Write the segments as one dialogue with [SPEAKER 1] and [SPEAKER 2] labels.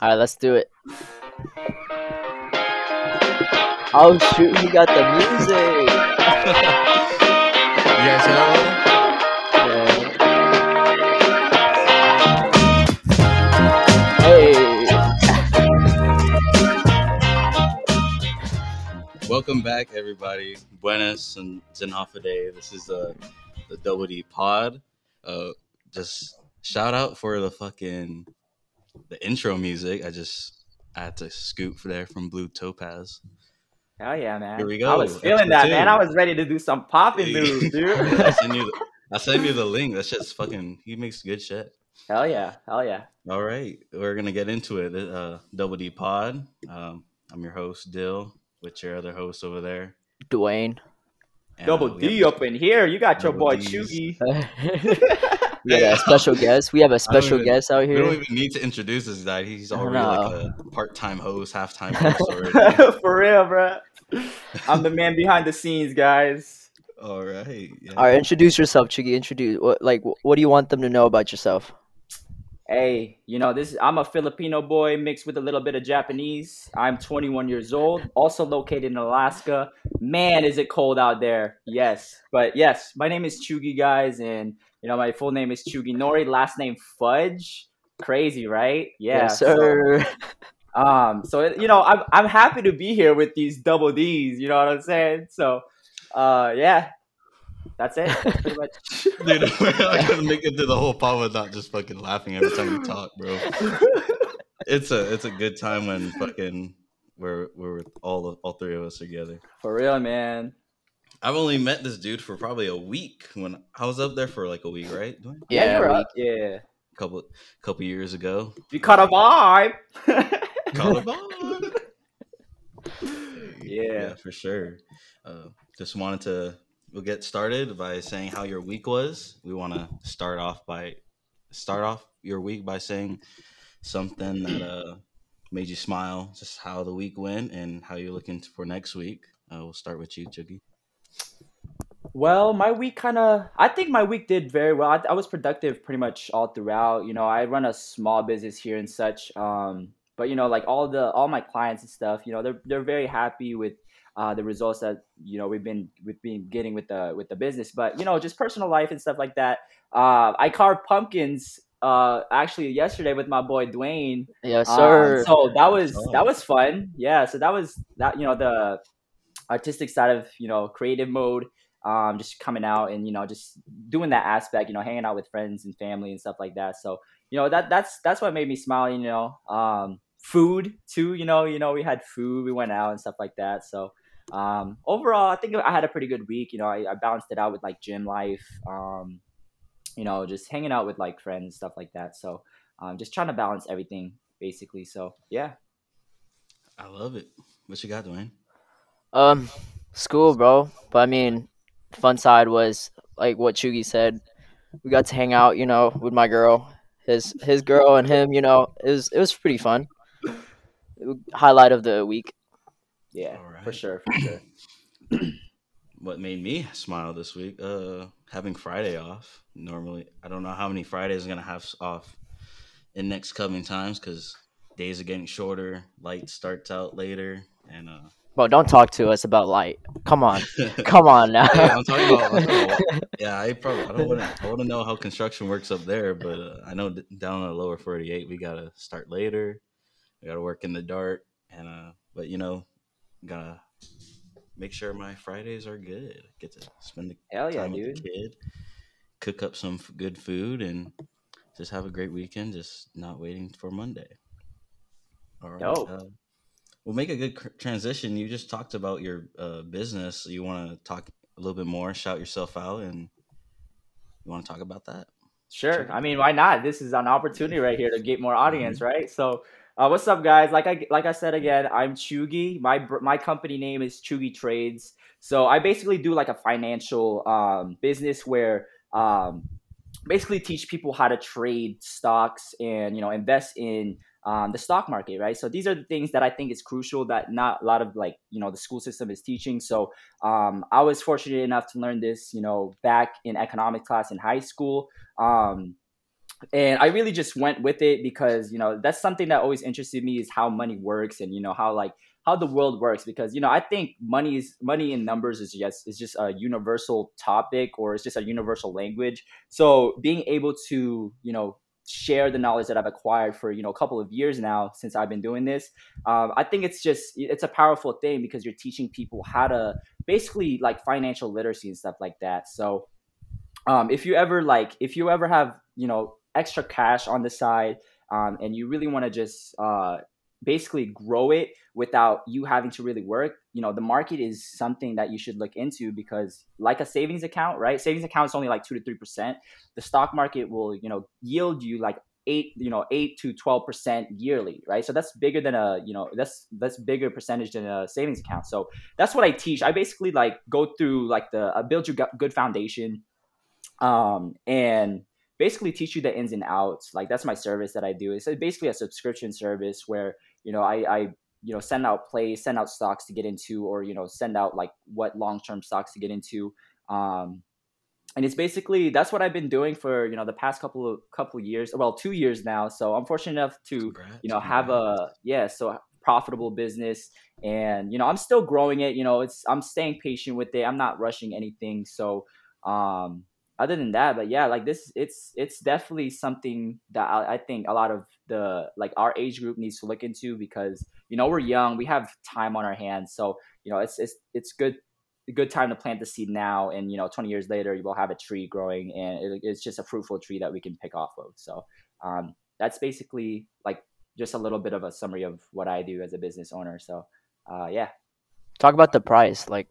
[SPEAKER 1] All right, let's do it. Oh shoot, he got the music.
[SPEAKER 2] You guys hear that
[SPEAKER 1] Hey.
[SPEAKER 2] Welcome back, everybody. Buenas and Zenofa Day. This is the the Double D Pod. Uh, just shout out for the fucking the intro music. I just I had to scoop there from Blue Topaz.
[SPEAKER 3] Hell yeah, man.
[SPEAKER 2] Here we go.
[SPEAKER 3] I was feeling
[SPEAKER 2] Episode
[SPEAKER 3] that, man. I was ready to do some popping
[SPEAKER 2] Hey.
[SPEAKER 3] moves, dude.
[SPEAKER 2] I send you. The, I send you the link. That shit's fucking. He makes good shit.
[SPEAKER 3] hell yeah. Hell yeah.
[SPEAKER 2] All right, we're gonna get into it. Uh, Double D Pod. Um, I'm your host Dill, with your other host over there.
[SPEAKER 1] Dwayne.
[SPEAKER 2] And,
[SPEAKER 3] Double
[SPEAKER 2] uh,
[SPEAKER 3] D
[SPEAKER 2] have-
[SPEAKER 3] up in here. You got your boy
[SPEAKER 2] Ds.
[SPEAKER 3] Chugi.
[SPEAKER 1] we got a special guest. We have a special
[SPEAKER 2] even-
[SPEAKER 1] guest out here.
[SPEAKER 2] We don't even need to introduce this guy. He's
[SPEAKER 1] I
[SPEAKER 2] already like a part-time host, half-time host already.
[SPEAKER 3] For real, bro. I'm the man behind the scenes, guys.
[SPEAKER 2] All right. Yeah.
[SPEAKER 1] All right, introduce yourself, Chiggy. Introduce what like what do you want them to know about yourself?
[SPEAKER 3] Hey, you know, this I'm a Filipino boy mixed with a little bit of Japanese. I'm 21 years old, also located in Alaska. Man, is it cold out there. Yes. But yes, my name is Chugi, guys, and you know, my full name is Chugi Nori, last name Fudge. Crazy, right? Yeah.
[SPEAKER 1] yes,
[SPEAKER 3] so-
[SPEAKER 1] sir.
[SPEAKER 3] Um, so you know, I'm I'm happy to be here with these double D's. You know what I'm saying? So, uh, yeah, that's it. That's pretty much.
[SPEAKER 2] Dude, we're not gonna make it through the whole pod without just fucking laughing every time we talk, bro. It's a it's a good time when fucking we're we're all all three of us together.
[SPEAKER 3] For real, man.
[SPEAKER 2] I've only met this dude for probably a week when I was up there for like a week, right? Dwayne?
[SPEAKER 1] Yeah,
[SPEAKER 3] you were
[SPEAKER 1] we-
[SPEAKER 3] up. Yeah.
[SPEAKER 2] A couple couple years ago.
[SPEAKER 3] You caught a vibe.
[SPEAKER 2] Call it on.
[SPEAKER 3] Yeah.
[SPEAKER 2] for sure. Uh, just wanted to we'll get started by saying how your week was. We want to start off by start off your week by saying something that uh made you smile, just how the week went and how you're looking for next week. Uh, we'll start with you, Chugi.
[SPEAKER 3] Well, my week kind of, I think my week did very well. I, I was productive pretty much all throughout. You know, I run a small business here and such. Um, but you know, like all the all my clients and stuff, you know, they're they're very happy with uh, the results that you know we've been we've been getting with the with the business. But you know, just personal life and stuff like that. Uh, I carved pumpkins uh, actually yesterday with my boy Dwayne.
[SPEAKER 1] Yes,
[SPEAKER 3] Um,
[SPEAKER 1] sir.
[SPEAKER 3] so that was that was fun. Yeah. So that was that. You know, the artistic side of you know creative mode. Um, just coming out and you know just doing that aspect. You know, hanging out with friends and family and stuff like that. So you know that that's that's what made me smile. You know, um, food too. You know, you know we had food. We went out and stuff like that. So. Um, overall, I think I had a pretty good week. You know, I, I balanced it out with like gym life, um, you know, just hanging out with like friends, stuff like that. So, um, just trying to balance everything basically. So, yeah.
[SPEAKER 2] I love it. What you got, Dwayne?
[SPEAKER 1] Um, school, bro. But I mean, fun side was like what Chugi said. We got to hang out, you know, with my girl, his his girl and him. You know, it was it was pretty fun. Highlight of the week.
[SPEAKER 3] Yeah,
[SPEAKER 2] All
[SPEAKER 3] for sure, for sure.
[SPEAKER 2] What made me smile this week? Uh, having Friday off. Normally, I don't know how many Fridays I'm gonna have off in next coming times because days are getting shorter. Light starts out later, and uh,
[SPEAKER 1] Bro, don't talk to us about light. Come on, come on now.
[SPEAKER 2] Yeah, I'm talking about. I'm talking about- yeah, I probably. I don't want to. I want to know how construction works up there, but uh, I know d- down in the lower 48, we gotta start later. We gotta work in the dark, and uh, but you know, gotta make sure my Fridays are good. Get to spend the
[SPEAKER 3] Hell yeah,
[SPEAKER 2] with
[SPEAKER 3] dude.
[SPEAKER 2] the kid, cook up some f- good food, and just have a great weekend. Just not waiting for Monday. All right.
[SPEAKER 3] Dope.
[SPEAKER 2] Uh, we'll make a good transition. You just talked about your uh, business. You want to talk a little bit more, shout yourself out, and you want to talk about that?
[SPEAKER 3] Sure. I mean, why not? This is an opportunity right here to get more audience, right? So, uh, what's up, guys? Like I like I said again, I'm Chugi. My my company name is Chugi Trades. So I basically do like a financial um, business where um, basically teach people how to trade stocks and you know invest in um, the stock market, right? So these are the things that I think is crucial that not a lot of like you know the school system is teaching. So um, I was fortunate enough to learn this, you know, back in economics class in high school. Um, and I really just went with it because you know that's something that always interested me is how money works and you know how like how the world works because you know I think money is money in numbers is just is just a universal topic or it's just a universal language. So being able to you know share the knowledge that I've acquired for you know a couple of years now since I've been doing this, um, I think it's just it's a powerful thing because you're teaching people how to basically like financial literacy and stuff like that. So um, if you ever like if you ever have you know extra cash on the side um, and you really want to just uh, basically grow it without you having to really work you know the market is something that you should look into because like a savings account right? Savings account is only like 2 to 3% the stock market will you know yield you like 8 you know 8 to 12% yearly right? So that's bigger than a you know that's that's bigger percentage than a savings account. So that's what i teach. I basically like go through like the uh, build your good foundation um and basically teach you the ins and outs. Like that's my service that i do. It's basically a subscription service where you know, I, I you know send out plays, send out stocks to get into, or you know send out like what long term stocks to get into. Um, and it's basically that's what I've been doing for you know the past couple of couple of years, well two years now. So I'm fortunate enough to congrats, you know have a yeah so profitable business. And you know i'm still growing it. You know it's i'm staying patient with it. I'm not rushing anything. So um other than that but yeah like this it's it's definitely something that I, I, think a lot of the like our age group needs to look into because you know we're young we have time on our hands. So you know it's it's it's good a good time to plant the seed now and you know 20 years later you will have a tree growing and it, it's just a fruitful tree that we can pick off of. So um, that's basically like just a little bit of a summary of what i do as a business owner. So uh, yeah.
[SPEAKER 1] Talk about the price like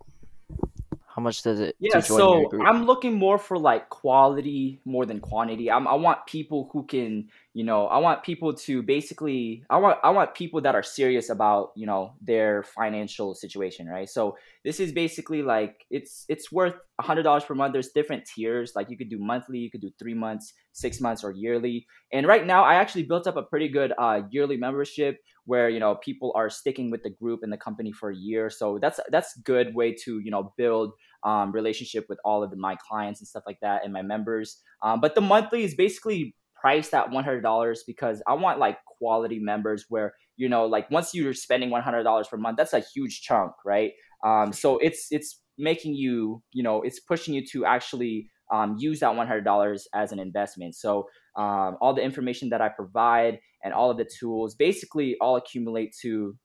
[SPEAKER 1] how much does it?
[SPEAKER 3] Yeah, so I'm looking more for like quality more than quantity. I'm, I want people who can, you know, I want people to basically, I want, I want people that are serious about, you know, their financial situation, right? So this is basically like it's it's worth a hundred dollars per month. There's different tiers. Like you could do monthly, you could do three months, six months, or yearly. And right now, I actually built up a pretty good uh, yearly membership where you know people are sticking with the group and the company for a year so that's that's good way to you know build um, relationship with all of my clients and stuff like that and my members um, but the monthly is basically priced at $100 because i want like quality members where you know like once you're spending $100 per month that's a huge chunk right um, so it's it's making you you know it's pushing you to actually um, use that $100 as an investment. So um, all the information that I provide and all of the tools basically all accumulate to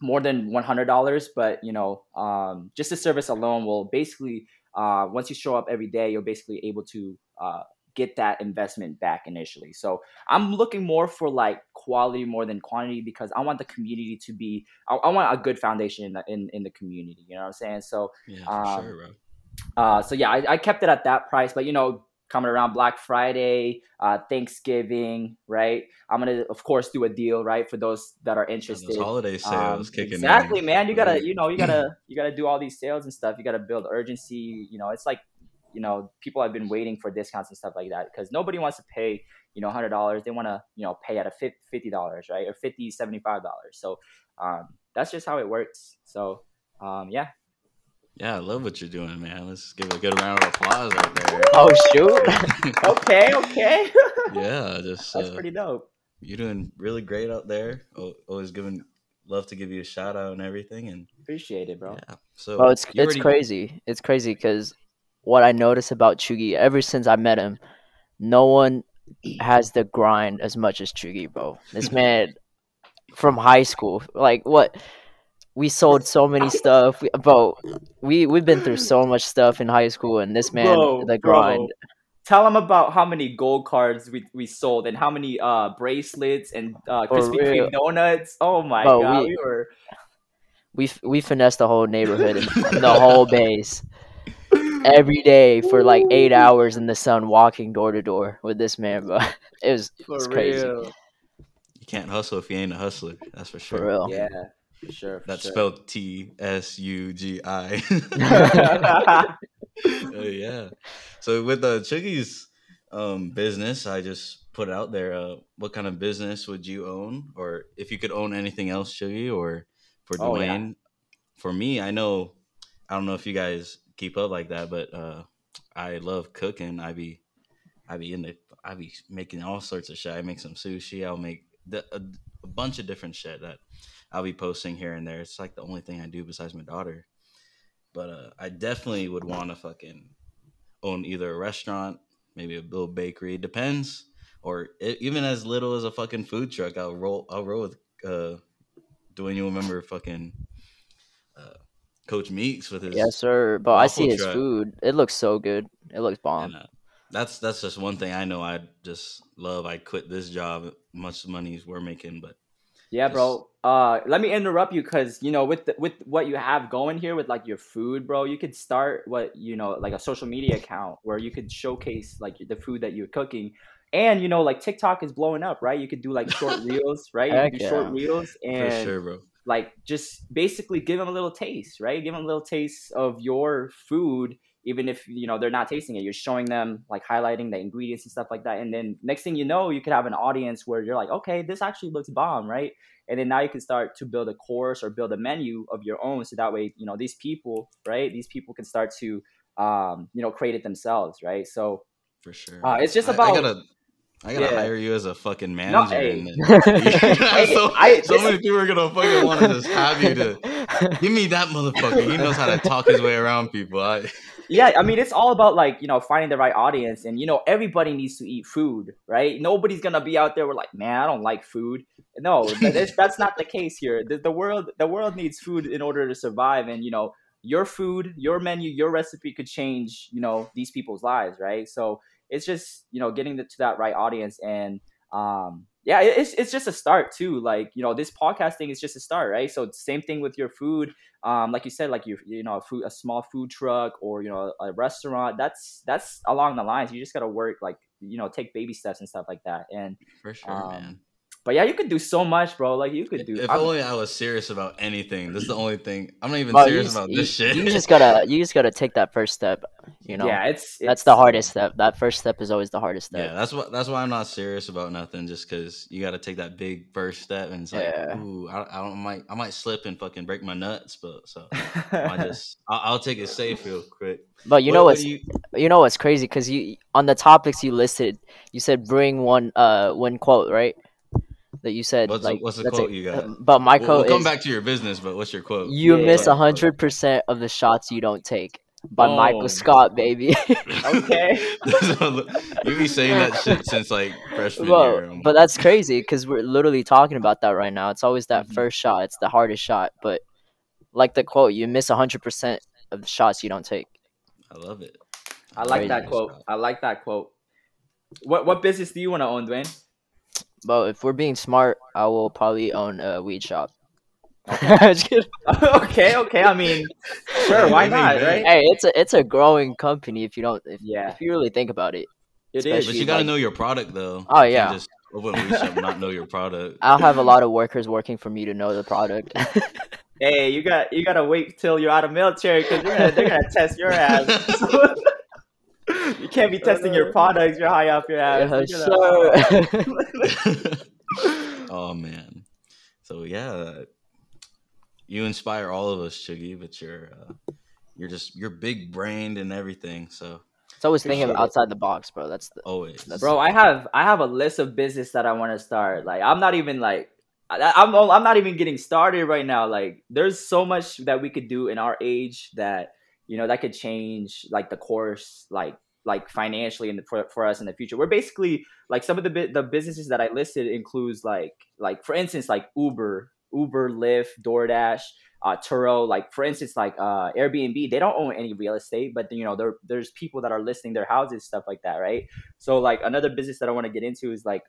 [SPEAKER 3] more than $100 but you know um, just the service alone will basically uh, once you show up every day you're basically able to uh, get that investment back initially so i'm looking more for like quality more than quantity because i want the community to be i, I want a good foundation in the, in, in the community you know what i'm saying so
[SPEAKER 2] yeah, um, sure,
[SPEAKER 3] uh, so yeah, I, I, kept it at that price. But you know, coming around Black Friday, uh, Thanksgiving, right? I'm gonna of course do a deal, right, for those that are interested.
[SPEAKER 2] Those holiday sales um, kicking
[SPEAKER 3] exactly, in. man. You gotta, you know, you gotta, you gotta do all these sales and stuff. You gotta build urgency. You know, it's like, you know, people have been waiting for discounts and stuff like that because nobody wants to pay, you know, hundred dollars. They want to, you know, pay at a fifty dollars, right, or 50 75 dollars. So um, that's just how it works. So um, yeah,
[SPEAKER 2] yeah, I love what you're doing, man. Let's give a good round of applause out there.
[SPEAKER 3] Oh shoot! okay, okay.
[SPEAKER 2] yeah, just
[SPEAKER 3] that's uh, pretty dope.
[SPEAKER 2] You're doing really great out there. Always giving love to give you a shout out and everything, and
[SPEAKER 3] appreciate it, bro.
[SPEAKER 2] Yeah. So,
[SPEAKER 1] oh, it's it's already... crazy. It's crazy because what I notice about Chugi ever since I met him, no one has the grind as much as Chugi, bro. This man from high school, like what? We sold so many stuff, we, bro. We we've been through so much stuff in high school, and this man, bro, the grind. Bro.
[SPEAKER 3] Tell him about how many gold cards we, we sold and how many uh bracelets and uh Krispy Kreme donuts. Oh my bro, god, we, we, were
[SPEAKER 1] we we finessed the whole neighborhood and the whole base every day for like eight hours in the sun, walking door to door with this man. But it was, it was crazy.
[SPEAKER 2] You can't hustle if you ain't a hustler. That's for sure.
[SPEAKER 1] For real.
[SPEAKER 3] Yeah. Sure.
[SPEAKER 2] That's sure. spelled T S U G I. Oh yeah. So with the Chugi's um, business, I just put out there. Uh, what kind of business would you own, or if you could own anything else, Chugi, or for Dwayne? Oh, yeah. For me, I know. I don't know if you guys keep up like that, but uh, I love cooking. I be, I be in the I be making all sorts of shit. I make some sushi. I'll make the, a, a bunch of different shit that I'll be posting here and there. It's like the only thing I do besides my daughter. But uh, I definitely would want to fucking own either a restaurant, maybe a little bakery. Depends, or it, even as little as a fucking food truck. I'll roll. I'll roll with. Uh, Dwayne, you remember fucking uh, Coach Meeks with his
[SPEAKER 1] Yes, sir. But I see his
[SPEAKER 2] truck.
[SPEAKER 1] food. It looks so good. It looks bomb.
[SPEAKER 2] And, uh, that's that's just one thing I know. I just love. I quit this job. Much money we're making, but
[SPEAKER 3] Yeah, bro. Uh, let me interrupt you because you know with the, with what you have going here with like your food, bro. You could start what you know like a social media account where you could showcase like the food that you're cooking, and you know like TikTok is blowing up, right? You could do like short reels, right? You could do short
[SPEAKER 1] yeah.
[SPEAKER 3] reels
[SPEAKER 2] for
[SPEAKER 3] and
[SPEAKER 2] sure, bro.
[SPEAKER 3] like just basically give them a little taste, right? Give them a little taste of your food, even if you know they're not tasting it. You're showing them like highlighting the ingredients and stuff like that, and then next thing you know, you could have an audience where you're like, okay, this actually looks bomb, right? And then now you can start to build a course or build a menu of your own, so that way you know these people, right? These people can start to um, you know create it themselves, right? So
[SPEAKER 2] For sure.
[SPEAKER 3] Uh, it's just
[SPEAKER 2] I- I, gotta, I gotta
[SPEAKER 3] Yeah.
[SPEAKER 2] hire you as a fucking manager.
[SPEAKER 3] hey.
[SPEAKER 2] and then- so,
[SPEAKER 3] I-
[SPEAKER 2] so many people are gonna fucking want to just have you to give me that motherfucker. He knows how to talk his way around people. I,
[SPEAKER 3] yeah i mean it's all about like you know finding the right audience and you know everybody needs to eat food right? Nobody's gonna be out there we're like man i don't like food. No that's, that's not the case here. The, the world the world needs food in order to survive and you know your food your menu your recipe could change you know these people's lives right? So it's just you know getting the, to that right audience and um yeah it- it's, it's just a start too like you know this podcasting is just a start right? So same thing with your food um, like you said, like you you know a food a small food truck or you know a restaurant. That's that's along the lines. You just gotta work like you know take baby steps and stuff like that. And
[SPEAKER 2] for sure,
[SPEAKER 3] Um,
[SPEAKER 2] man.
[SPEAKER 3] But yeah, you could do so much, bro. Like you could do.
[SPEAKER 2] If
[SPEAKER 3] I'm-
[SPEAKER 2] only I was serious about anything. This is the only thing. I'm not even
[SPEAKER 1] Bro, you
[SPEAKER 2] serious
[SPEAKER 1] just-
[SPEAKER 2] about
[SPEAKER 1] you,
[SPEAKER 2] this shit.
[SPEAKER 1] you just gotta you just gotta take that first step. You know,
[SPEAKER 3] yeah, it's,
[SPEAKER 1] that's
[SPEAKER 3] it's
[SPEAKER 1] the hardest step. That first step is always the hardest step.
[SPEAKER 2] Yeah, that's what. That's why I'm not serious about nothing. Just because you got to take that big first step, and it's like,
[SPEAKER 1] Yeah.
[SPEAKER 2] ooh, I, I don't might, I might slip and fucking break my nuts, but so I just, I'll, I'll take it safe real quick.
[SPEAKER 1] But you
[SPEAKER 2] What-
[SPEAKER 1] know
[SPEAKER 2] what
[SPEAKER 1] what's
[SPEAKER 2] do you,
[SPEAKER 1] you know what's crazy because you on the topics you listed, you said bring one uh one quote right that you said
[SPEAKER 2] What's the-
[SPEAKER 1] like
[SPEAKER 2] what's the quote
[SPEAKER 1] it.
[SPEAKER 2] you got?
[SPEAKER 1] But my
[SPEAKER 2] we'll,
[SPEAKER 1] quote
[SPEAKER 2] we'll come
[SPEAKER 1] is
[SPEAKER 2] back to your business, but what's your quote?
[SPEAKER 1] you
[SPEAKER 3] Yeah,
[SPEAKER 1] miss a hundred percent of the shots you don't take by Michael
[SPEAKER 3] Boom.
[SPEAKER 1] Scott, baby.
[SPEAKER 3] okay.
[SPEAKER 2] you be saying that shit since like freshman
[SPEAKER 1] Well,
[SPEAKER 2] year.
[SPEAKER 1] but that's crazy because we're literally talking about that right now. It's always that
[SPEAKER 2] Mhm.
[SPEAKER 1] first shot. It's the hardest shot. But like the quote, you miss hundred percent of the shots you don't take.
[SPEAKER 2] I love it.
[SPEAKER 3] I like
[SPEAKER 1] Crazy.
[SPEAKER 3] that quote. I like that quote. What what business do you want to own, Dwayne?
[SPEAKER 1] But if we're being smart, I will probably own a weed shop. Just kidding.
[SPEAKER 3] okay, okay. I mean, sure, why not, right?
[SPEAKER 1] hey, it's a it's a growing company if you don't if,
[SPEAKER 3] Yeah.
[SPEAKER 1] if you really think about it.
[SPEAKER 3] It
[SPEAKER 1] especially-
[SPEAKER 2] But you gotta
[SPEAKER 1] like-
[SPEAKER 2] know your product though.
[SPEAKER 1] Oh,
[SPEAKER 2] You
[SPEAKER 1] yeah.
[SPEAKER 2] just open a weed shop, not know your product.
[SPEAKER 1] I'll have a lot of workers working for me to know the product.
[SPEAKER 3] Hey, you got you gotta wait till you're out of military because they're gonna test your ass. You can't be testing your products. You're high off your ass.
[SPEAKER 1] Yeah, sure.
[SPEAKER 2] oh man. So yeah, you inspire all of us, Chiggy. But you're uh, you're just you're big brained and everything. So
[SPEAKER 1] it's always thinking
[SPEAKER 3] Appreciate it.
[SPEAKER 1] outside the box, bro. That's the
[SPEAKER 2] always,
[SPEAKER 1] That's-
[SPEAKER 3] Bro, I have I have a list of business that I want to start. Like I'm not even like I, I'm I'm not even getting started right now. Like there's so much that we could do in our age that you know that could change like the course like like financially in the, for, for us in the future. We're basically like some of the the businesses that I listed includes like like for instance like Uber, Uber, Lyft, DoorDash, uh, Turo. Like for instance like uh, Airbnb, they don't own any real estate, but you know there there's people that are listing their houses stuff like that, right? So like another business that I want to get into is like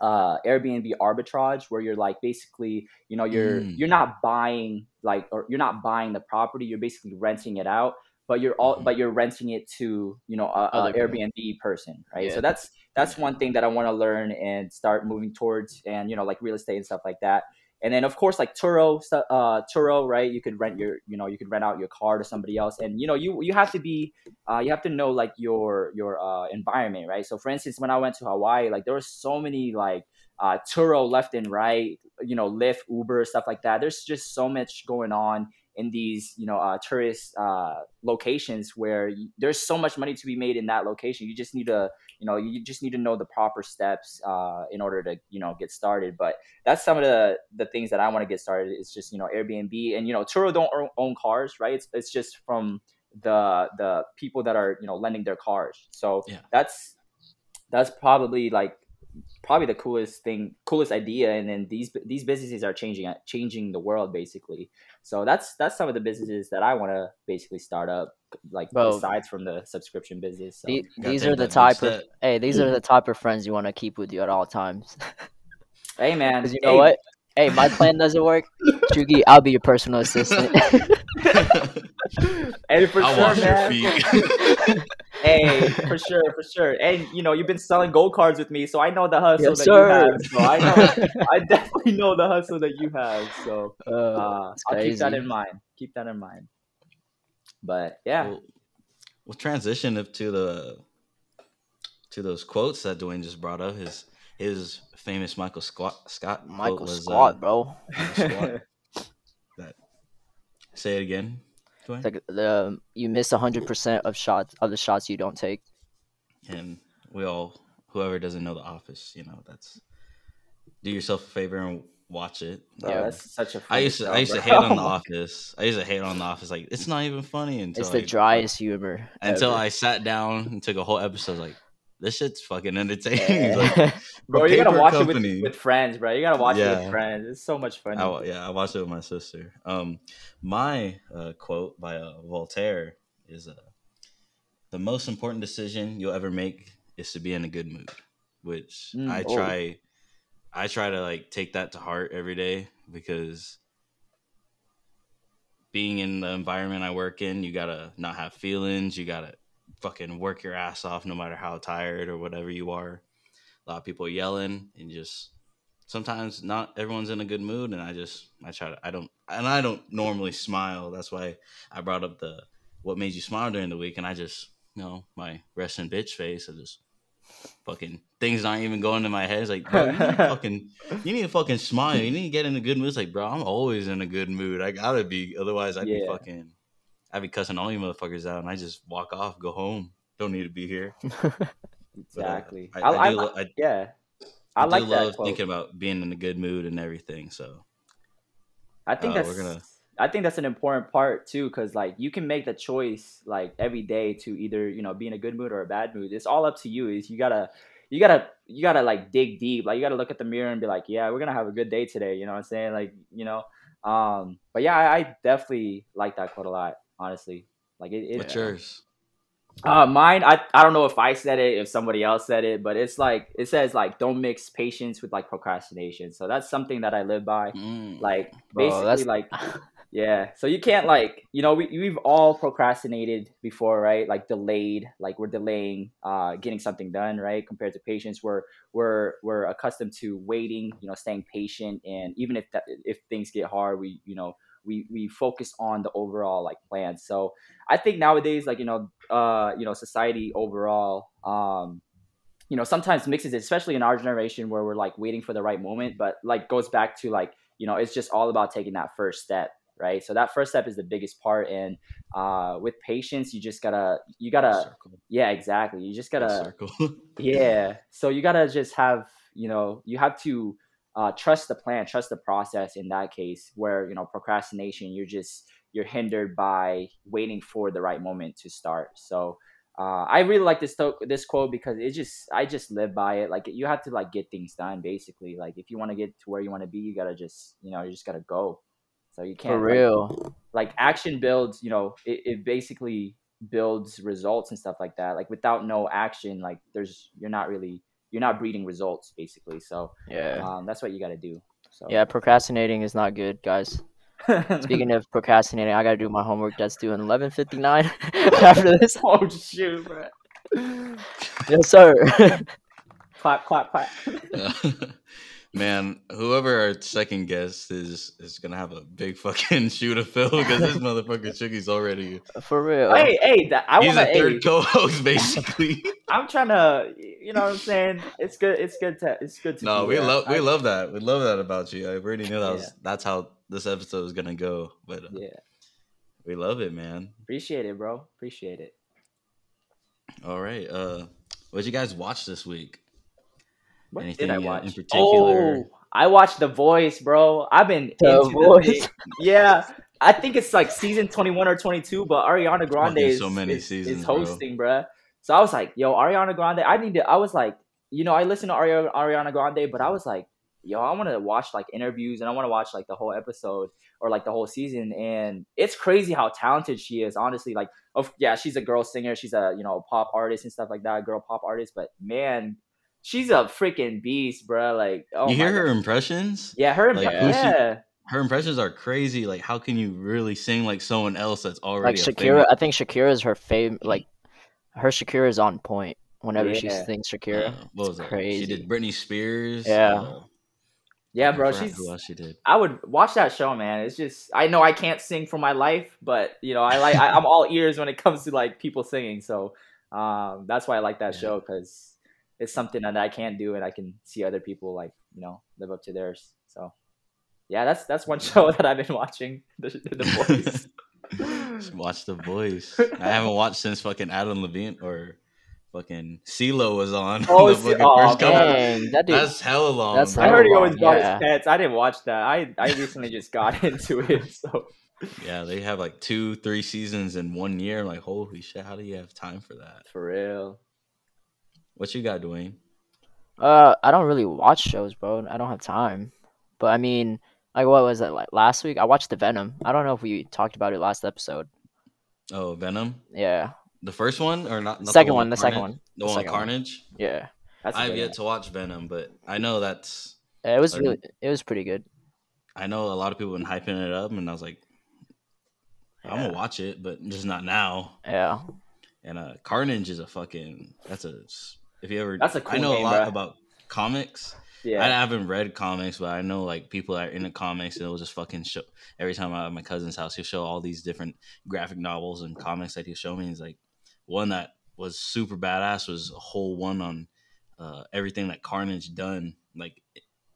[SPEAKER 3] uh Airbnb arbitrage where you're like basically you know you're
[SPEAKER 2] Mm.
[SPEAKER 3] you're not buying like or you're not buying the property you're basically renting it out but you're all
[SPEAKER 2] Mhm.
[SPEAKER 3] but you're renting it to you know a, a
[SPEAKER 1] people.
[SPEAKER 3] Airbnb person right
[SPEAKER 1] Yeah.
[SPEAKER 3] so that's that's one thing that I want to learn and start moving towards and you know like real estate and stuff like that and then of course like Turo uh Turo right you could rent your you know you could rent out your car to somebody else and you know you you have to be uh, you have to know like your your uh, environment, right? So, for instance, when I went to Hawaii, like there were so many like uh, Turo left and right, you know, Lyft, Uber, stuff like that. There's just so much going on in these you know uh, tourist uh, locations where you, there's so much money to be made in that location. You just need to you know you just need to know the proper steps uh, in order to you know get started but that's some of the the things that i want to get started it's just you know airbnb and you know turo don't own cars right it's, it's just from the the people that are you know lending their cars so
[SPEAKER 2] Yeah.
[SPEAKER 3] that's that's probably like probably the coolest thing coolest idea and then these these businesses are changing changing the world basically so that's that's some of the businesses that i want to basically start up like
[SPEAKER 1] Bro.
[SPEAKER 3] besides from the subscription business so
[SPEAKER 1] The- these are the type of
[SPEAKER 2] step.
[SPEAKER 1] hey, these are mm-hmm. the type of friends you want to keep with you at all times.
[SPEAKER 3] hey man
[SPEAKER 1] you know
[SPEAKER 3] hey,
[SPEAKER 1] what? Hey, my plan doesn't work. Chugi, I'll be your personal assistant.
[SPEAKER 3] hey for
[SPEAKER 2] I'll
[SPEAKER 3] sure
[SPEAKER 2] wash your
[SPEAKER 3] man
[SPEAKER 2] feet.
[SPEAKER 3] hey for sure for sure and you know you've been selling gold cards with me so i know the hustle
[SPEAKER 1] Yes,
[SPEAKER 3] that
[SPEAKER 1] sir.
[SPEAKER 3] you have so i know i definitely know the hustle that you have so
[SPEAKER 1] Uh,
[SPEAKER 3] uh, I'll keep that in mind. Keep that in mind. But yeah,
[SPEAKER 2] We'll, we'll transition to the to those quotes that Dwayne just brought up. His his famous Michael Scott Scott quote
[SPEAKER 1] Michael
[SPEAKER 2] was,
[SPEAKER 1] Squat,
[SPEAKER 2] uh,
[SPEAKER 1] bro.
[SPEAKER 2] Michael Scott. that say it again, Dwayne.
[SPEAKER 1] It's like the you miss hundred percent of shots of the shots you don't take.
[SPEAKER 2] and we all whoever doesn't know the office you know that's do yourself a favor and watch it
[SPEAKER 3] bro,
[SPEAKER 1] Yeah.
[SPEAKER 3] Um, that's such a.
[SPEAKER 2] i
[SPEAKER 3] funny
[SPEAKER 2] used to
[SPEAKER 3] show,
[SPEAKER 2] i used to hate on the office i used to hate on the office like it's not even funny until
[SPEAKER 1] It's the
[SPEAKER 2] I-
[SPEAKER 1] driest humor.
[SPEAKER 2] until
[SPEAKER 1] ever.
[SPEAKER 2] i sat down and took a whole episode like this shit's fucking entertaining
[SPEAKER 3] Yeah.
[SPEAKER 2] Like
[SPEAKER 3] bro, you gotta watch
[SPEAKER 2] company.
[SPEAKER 3] it with, with friends, bro. You gotta watch it with friends. It's so much fun.
[SPEAKER 2] I, yeah i watched it with my sister um my uh, quote by uh, voltaire is uh, the most important decision you'll ever make is to be in a good mood which
[SPEAKER 3] Mm,
[SPEAKER 2] i
[SPEAKER 3] oh.
[SPEAKER 2] try i try to like take that to heart every day because being in the environment i work in you gotta not have feelings you gotta fucking work your ass off no matter how tired or whatever you are. A lot of people yelling and just sometimes not everyone's in a good mood and i just i try to i don't and i don't normally smile. That's why i brought up the what made you smile during the week and i just you know my resting bitch face. I just fucking things not even going to my head. It's like bro, you need to fucking you need to fucking smile. You need to get in a good mood. It's like bro i'm always in a good mood. I gotta be. Otherwise i'd be fucking i'd be cussing all you motherfuckers out and i just walk off go home don't need to be here But, uh,
[SPEAKER 3] exactly.
[SPEAKER 2] I,
[SPEAKER 3] I,
[SPEAKER 2] I,
[SPEAKER 3] I,
[SPEAKER 2] do, I,
[SPEAKER 3] yeah,
[SPEAKER 2] I,
[SPEAKER 3] I,
[SPEAKER 2] do
[SPEAKER 3] like
[SPEAKER 2] love
[SPEAKER 3] that quote.
[SPEAKER 2] thinking about being in a good mood and everything. So
[SPEAKER 3] I think
[SPEAKER 2] uh,
[SPEAKER 3] that's.
[SPEAKER 2] we're gonna-
[SPEAKER 3] I think that's an important part too, because like you can make the choice like every day to either you know be in a good mood or a bad mood. It's all up to you. Is you gotta, you gotta, you gotta like dig deep. Like you gotta look at the mirror and be like, yeah, we're gonna have a good day today. You know what I'm saying? Like you know, um, but yeah, I, I definitely like that quote a lot. Honestly, like it. it
[SPEAKER 2] what's yours?
[SPEAKER 3] Uh, mine, I, I don't know if I said it, if somebody else said it, but it's like it says like don't mix patience with like procrastination. So that's something that I live by.
[SPEAKER 2] Mm.
[SPEAKER 3] Like basically,
[SPEAKER 1] that's-
[SPEAKER 3] like yeah. So you can't like you know we we've all procrastinated before, right? Like delayed, like we're delaying uh getting something done, right? Compared to patience, we're we're we're accustomed to waiting, you know, staying patient, and even if that if things get hard, we you know we we focus on the overall like plan. So I think nowadays, like you know, uh, you know, society overall, um, you know, sometimes mixes it, especially in our generation where we're like waiting for the right moment, but like goes back to like you know, it's just all about taking that first step, right? So that first step is the biggest part, and uh, with patience, you just gotta you gotta
[SPEAKER 2] circle.
[SPEAKER 3] yeah, exactly. You just gotta
[SPEAKER 2] circle.
[SPEAKER 3] yeah. So you gotta just have, you know, you have to uh, trust the plan, trust the process. In that case, where you know procrastination, you're just you're hindered by waiting for the right moment to start. So uh, I really like this to- this quote because it just I just live by it. Like you have to like get things done. Basically, like if you want to get to where you want to be, you gotta just you know you just gotta go. So you can't
[SPEAKER 1] For
[SPEAKER 3] like,
[SPEAKER 1] real.
[SPEAKER 3] like action builds you know it, it basically builds results and stuff like that like without no action like there's you're not really you're not breeding results basically so
[SPEAKER 1] Yeah.
[SPEAKER 3] um, that's what you got to do so
[SPEAKER 1] Yeah, procrastinating is not good, guys. Speaking of procrastinating, I gotta do my homework. That's due in eleven fifty nine after this.
[SPEAKER 3] oh shoot bro.
[SPEAKER 1] Yes, sir.
[SPEAKER 3] clap clap clap
[SPEAKER 2] Man, whoever our second guest is is gonna have a big fucking shoe to fill because this motherfucker Chugi's already
[SPEAKER 1] For real.
[SPEAKER 3] hey hey that, i
[SPEAKER 2] he's
[SPEAKER 3] want
[SPEAKER 2] a
[SPEAKER 3] to
[SPEAKER 2] third co-host basically.
[SPEAKER 3] i'm trying to you know what i'm saying it's good it's good to it's good to
[SPEAKER 2] no, we
[SPEAKER 3] that.
[SPEAKER 2] love we
[SPEAKER 3] I-
[SPEAKER 2] love that. We love that about you. I already knew that was
[SPEAKER 3] Yeah.
[SPEAKER 2] that's how this episode was gonna go. But uh,
[SPEAKER 3] yeah
[SPEAKER 2] we love it, man.
[SPEAKER 3] appreciate it bro appreciate it
[SPEAKER 2] All right. Uh what you guys watch this week?
[SPEAKER 3] What
[SPEAKER 2] Anything
[SPEAKER 3] I watch?
[SPEAKER 2] in particular?
[SPEAKER 3] Oh, I watched The Voice, bro. I've been
[SPEAKER 1] The Voice.
[SPEAKER 3] The, yeah, I think it's like season twenty one or twenty two, but Ariana Grande is
[SPEAKER 2] so many
[SPEAKER 3] is,
[SPEAKER 2] seasons,
[SPEAKER 3] is
[SPEAKER 2] bro.
[SPEAKER 3] hosting, bro. So I was like, yo, Ariana Grande. I need to. I was like, you know, I listened to Ari- Ariana Grande, but I was like, yo, I want to watch like interviews and I want to watch like the whole episode or like the whole season. And it's crazy how talented she is. Honestly, like, of yeah, she's a girl singer. She's a you know pop artist and stuff like that, girl pop artist. But man, she's a freaking beast, bro. Like, oh
[SPEAKER 2] you
[SPEAKER 3] my
[SPEAKER 2] hear her
[SPEAKER 3] God.
[SPEAKER 2] impressions?
[SPEAKER 3] Yeah, her.
[SPEAKER 2] like,
[SPEAKER 3] impre-
[SPEAKER 2] she-
[SPEAKER 3] yeah.
[SPEAKER 2] Her impressions are crazy. Like, how can you really sing like someone else that's already
[SPEAKER 1] Like Shakira,
[SPEAKER 2] famous-
[SPEAKER 1] I think Shakira is her fame. Like her Shakira is on point whenever she sings Shakira.
[SPEAKER 2] uh, what was
[SPEAKER 1] It's
[SPEAKER 2] that?
[SPEAKER 1] crazy.
[SPEAKER 2] She did Britney Spears.
[SPEAKER 1] Yeah.
[SPEAKER 2] uh,
[SPEAKER 3] Yeah, bro.
[SPEAKER 2] forgot
[SPEAKER 3] She's
[SPEAKER 2] who else she did.
[SPEAKER 3] I would watch that show, man. It's just I know I can't sing for my life, but you know I like I, I'm all ears when it comes to like people singing. So um, that's why I like that
[SPEAKER 2] Yeah.
[SPEAKER 3] show because it's something that I can't do, and I can see other people like you know live up to theirs. So yeah, that's that's one show that I've been watching. The, the Voice.
[SPEAKER 2] Watch The Voice. I haven't watched since fucking Adam Levine or fucking CeeLo was on.
[SPEAKER 3] Oh,
[SPEAKER 2] the
[SPEAKER 3] C- oh,
[SPEAKER 2] first couple-
[SPEAKER 1] Dang, that dude.
[SPEAKER 2] That's hella long.
[SPEAKER 1] That's
[SPEAKER 2] bro.
[SPEAKER 3] I heard he always brought
[SPEAKER 1] yeah.
[SPEAKER 3] his pets. I didn't watch that. I I recently just got into it. So
[SPEAKER 2] Yeah, they have like two, three seasons in one year. I'm like, holy shit, how do you have time for that?
[SPEAKER 3] for real.
[SPEAKER 2] What you got, Dwayne?
[SPEAKER 1] Uh, I don't really watch shows, bro. I don't have time. But I mean, like, what was it like last week? I watched the Venom. I don't know if we talked about it last episode.
[SPEAKER 2] Oh, Venom,
[SPEAKER 1] Yeah,
[SPEAKER 2] the first one or not? not
[SPEAKER 1] second
[SPEAKER 2] the
[SPEAKER 1] one, the
[SPEAKER 2] with
[SPEAKER 1] second one,
[SPEAKER 2] the
[SPEAKER 1] the
[SPEAKER 2] one with
[SPEAKER 1] second one.
[SPEAKER 2] Carnage.
[SPEAKER 1] yeah.
[SPEAKER 2] I've yet
[SPEAKER 3] one.
[SPEAKER 2] to watch Venom, but I know that's.
[SPEAKER 1] It was
[SPEAKER 2] I
[SPEAKER 1] really, it was pretty good.
[SPEAKER 2] I know a lot of people have been hyping it up, and I was like, I'm gonna watch it, but just not now.
[SPEAKER 1] Yeah,
[SPEAKER 2] And uh, Carnage is a fucking. That's a. If you ever,
[SPEAKER 3] That's a
[SPEAKER 2] I
[SPEAKER 3] cool
[SPEAKER 2] I
[SPEAKER 3] know
[SPEAKER 2] a lot
[SPEAKER 3] bruh.
[SPEAKER 2] about comics.
[SPEAKER 3] Yeah.
[SPEAKER 2] I haven't read comics, but I know like people that are into comics, and it'll just fucking show. Every time I'm at my cousin's house, he'll show all these different graphic novels and comics that he'll show me. He's like, one that was super badass was a whole one on uh, everything that Carnage done, like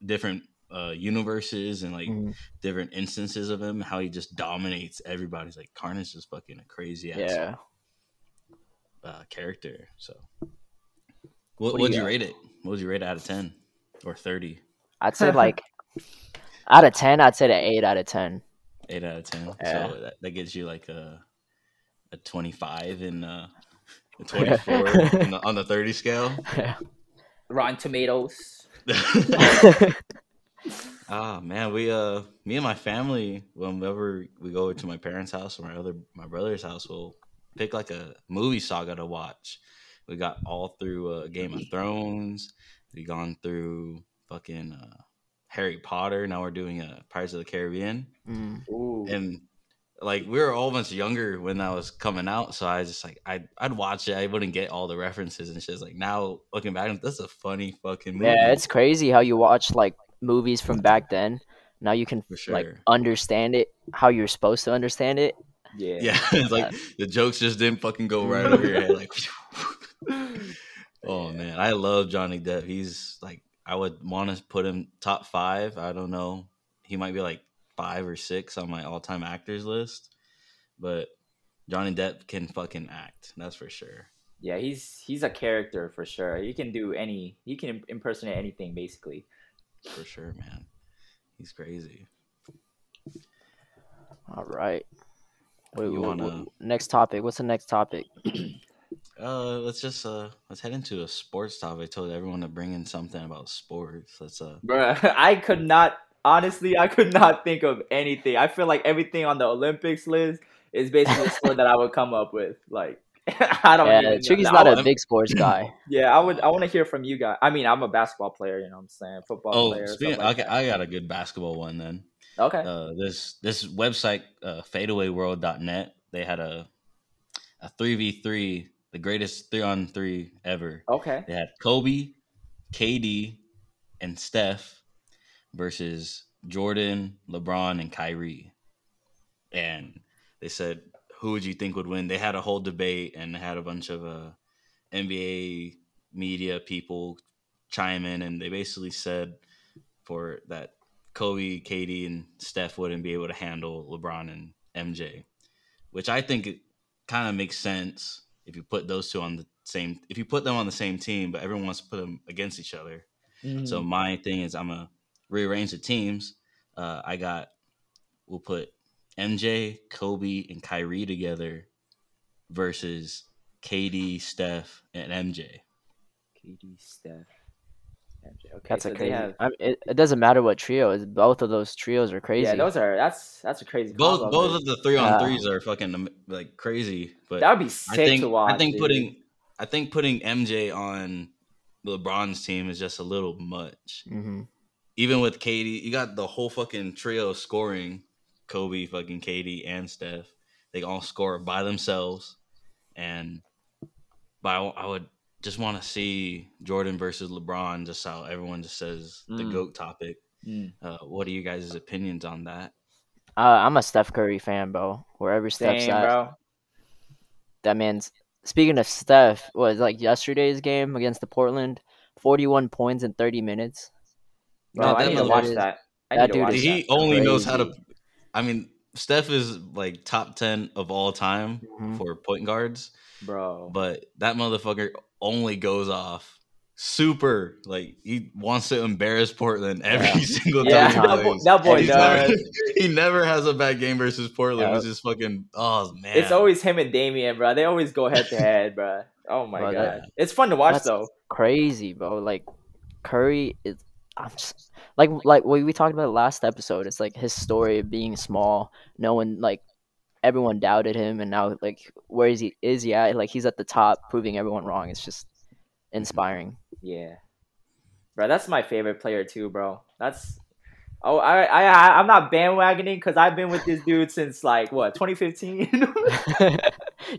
[SPEAKER 2] different uh, universes and like
[SPEAKER 1] Mhm.
[SPEAKER 2] different instances of him, how he just dominates everybody's like Carnage is fucking a crazy ass
[SPEAKER 1] yeah.
[SPEAKER 2] uh, character. So, what,
[SPEAKER 1] What
[SPEAKER 2] would
[SPEAKER 1] you
[SPEAKER 2] you rate it? What would you rate it out of ten or thirty?
[SPEAKER 1] I'd say like out of ten, I'd say an eight out of ten.
[SPEAKER 2] Eight out of ten.
[SPEAKER 1] Yeah.
[SPEAKER 2] So that, that gives you like a a twenty five and uh, a twenty four on, the, on the thirty scale.
[SPEAKER 3] Rotten Tomatoes.
[SPEAKER 2] Ah man, we uh me and my family whenever we go to my parents' house or my other my brother's house, we'll pick like a movie saga to watch. We got all through uh, Game of Thrones. We gone through fucking uh, Harry Potter. Now we're doing uh, Pirates of the Caribbean.
[SPEAKER 1] Mm.
[SPEAKER 2] And like we were all much younger when that was coming out, so I just like I'd I'd watch it. I wouldn't get all the references and shit. Like now looking back, that's a funny fucking movie.
[SPEAKER 1] Yeah, it's crazy how you watch like movies from back then. Now you can
[SPEAKER 2] sure.
[SPEAKER 1] like understand it how you're supposed to understand it.
[SPEAKER 3] yeah.
[SPEAKER 2] yeah, it's like the jokes just didn't fucking go right over your head. Like, oh man, I love Johnny Depp. He's like I would want to put him top five. I don't know. He might be like five or six on my all time actors list, but Johnny Depp can fucking act. That's for sure.
[SPEAKER 3] Yeah, he's he's a character for sure. He can do any. He can impersonate anything basically.
[SPEAKER 2] For sure, man. He's crazy.
[SPEAKER 1] All right. Wait,
[SPEAKER 2] You
[SPEAKER 1] wait,
[SPEAKER 2] wanna-
[SPEAKER 1] wait, next topic? What's the next topic?
[SPEAKER 2] Uh, let's just uh let's head into a sports topic. I told everyone to bring in something about sports. Let's uh
[SPEAKER 3] Bruh, I could not honestly. I could not think of anything. I feel like everything on the Olympics list is basically a sport that I would come up with. Like I don't.
[SPEAKER 1] Yeah,
[SPEAKER 3] even know.
[SPEAKER 1] Chicky's not a big sports guy.
[SPEAKER 3] Yeah, I would. I want to hear from you guys. I mean, I'm a basketball player. You know, what I'm saying football
[SPEAKER 2] oh
[SPEAKER 3] player.
[SPEAKER 2] speaking,
[SPEAKER 3] like
[SPEAKER 2] okay, I got a good basketball one then.
[SPEAKER 3] okay.
[SPEAKER 2] Uh, this this website uh, fadeawayworld.net they had a a three v three the greatest three on three ever.
[SPEAKER 3] okay.
[SPEAKER 2] They had Kobe, KD, and Steph versus Jordan, LeBron, and Kyrie. And they said, who would you think would win? They had a whole debate and they had a bunch of uh, NBA media people chime in, and they basically said for that Kobe, KD, and Steph wouldn't be able to handle LeBron and MJ, which I think it kind of makes sense if you put those two on the same. If you put them on the same team, but everyone wants to put them against each other.
[SPEAKER 3] Mm.
[SPEAKER 2] So my thing is I'm gonna rearrange the teams. Uh, I got we'll put MJ, Kobe, and Kyrie together versus KD, Steph, and MJ.
[SPEAKER 3] KD, Steph. Okay,
[SPEAKER 1] That's
[SPEAKER 3] so
[SPEAKER 1] a crazy.
[SPEAKER 3] have.
[SPEAKER 1] I mean, it, it doesn't matter what trio is. Both of those trios are crazy.
[SPEAKER 3] Yeah, those are that's that's a crazy.
[SPEAKER 2] Both
[SPEAKER 3] combo,
[SPEAKER 2] both
[SPEAKER 3] but
[SPEAKER 2] of the three on
[SPEAKER 1] Yeah.
[SPEAKER 2] threes are fucking like crazy. But
[SPEAKER 3] that would be
[SPEAKER 2] I think
[SPEAKER 3] to watch.
[SPEAKER 2] I think
[SPEAKER 3] dude.
[SPEAKER 2] putting I think putting MJ on LeBron's team is just a little much.
[SPEAKER 1] hmm
[SPEAKER 2] Even with KD, you got the whole fucking trio scoring. Kobe, fucking KD, and Steph. They all score by themselves, and but I, I would just want to see Jordan versus LeBron. Just how everyone just says the
[SPEAKER 3] Mm.
[SPEAKER 2] goat topic.
[SPEAKER 3] Mm.
[SPEAKER 2] Uh, what are you guys' opinions on that?
[SPEAKER 1] Uh, I'm a Steph Curry fan, bro. Wherever Steph's
[SPEAKER 3] Same,
[SPEAKER 1] at,
[SPEAKER 3] bro.
[SPEAKER 1] that man's. Speaking of Steph, was like yesterday's game against the Portland, 41 points in 30 minutes.
[SPEAKER 3] Bro,
[SPEAKER 2] No,
[SPEAKER 3] I
[SPEAKER 2] that
[SPEAKER 3] need to watch
[SPEAKER 1] is-
[SPEAKER 3] that. I
[SPEAKER 1] that
[SPEAKER 3] need
[SPEAKER 1] dude
[SPEAKER 3] watch
[SPEAKER 1] is-
[SPEAKER 3] that.
[SPEAKER 2] he only knows how to. I mean, Steph is like top ten of all time
[SPEAKER 1] Mhm.
[SPEAKER 2] for point guards,
[SPEAKER 3] bro.
[SPEAKER 2] but that motherfucker only goes off super like he wants to embarrass Portland every
[SPEAKER 1] Yeah.
[SPEAKER 2] single
[SPEAKER 3] yeah,
[SPEAKER 2] time. he
[SPEAKER 3] that boy, that boy does.
[SPEAKER 2] never, he never has a bad game versus Portland.
[SPEAKER 1] Yeah.
[SPEAKER 2] It's just fucking oh man.
[SPEAKER 3] It's always him and Damian, bro. They always go head to head, bro. Oh my
[SPEAKER 1] Bro,
[SPEAKER 3] god,
[SPEAKER 1] that-
[SPEAKER 3] it's fun to watch
[SPEAKER 1] that's-
[SPEAKER 3] though.
[SPEAKER 1] Crazy, bro. Like Curry is. I'm just, like like what we talked about last episode. It's like his story of being small. No one like everyone doubted him, and now like where is he? Is he at? Like he's at the top, proving everyone wrong. It's just inspiring.
[SPEAKER 3] Yeah, bro. That's my favorite player too, bro. That's oh, I I I- I'm not bandwagoning because I've been with this dude since like what 2015.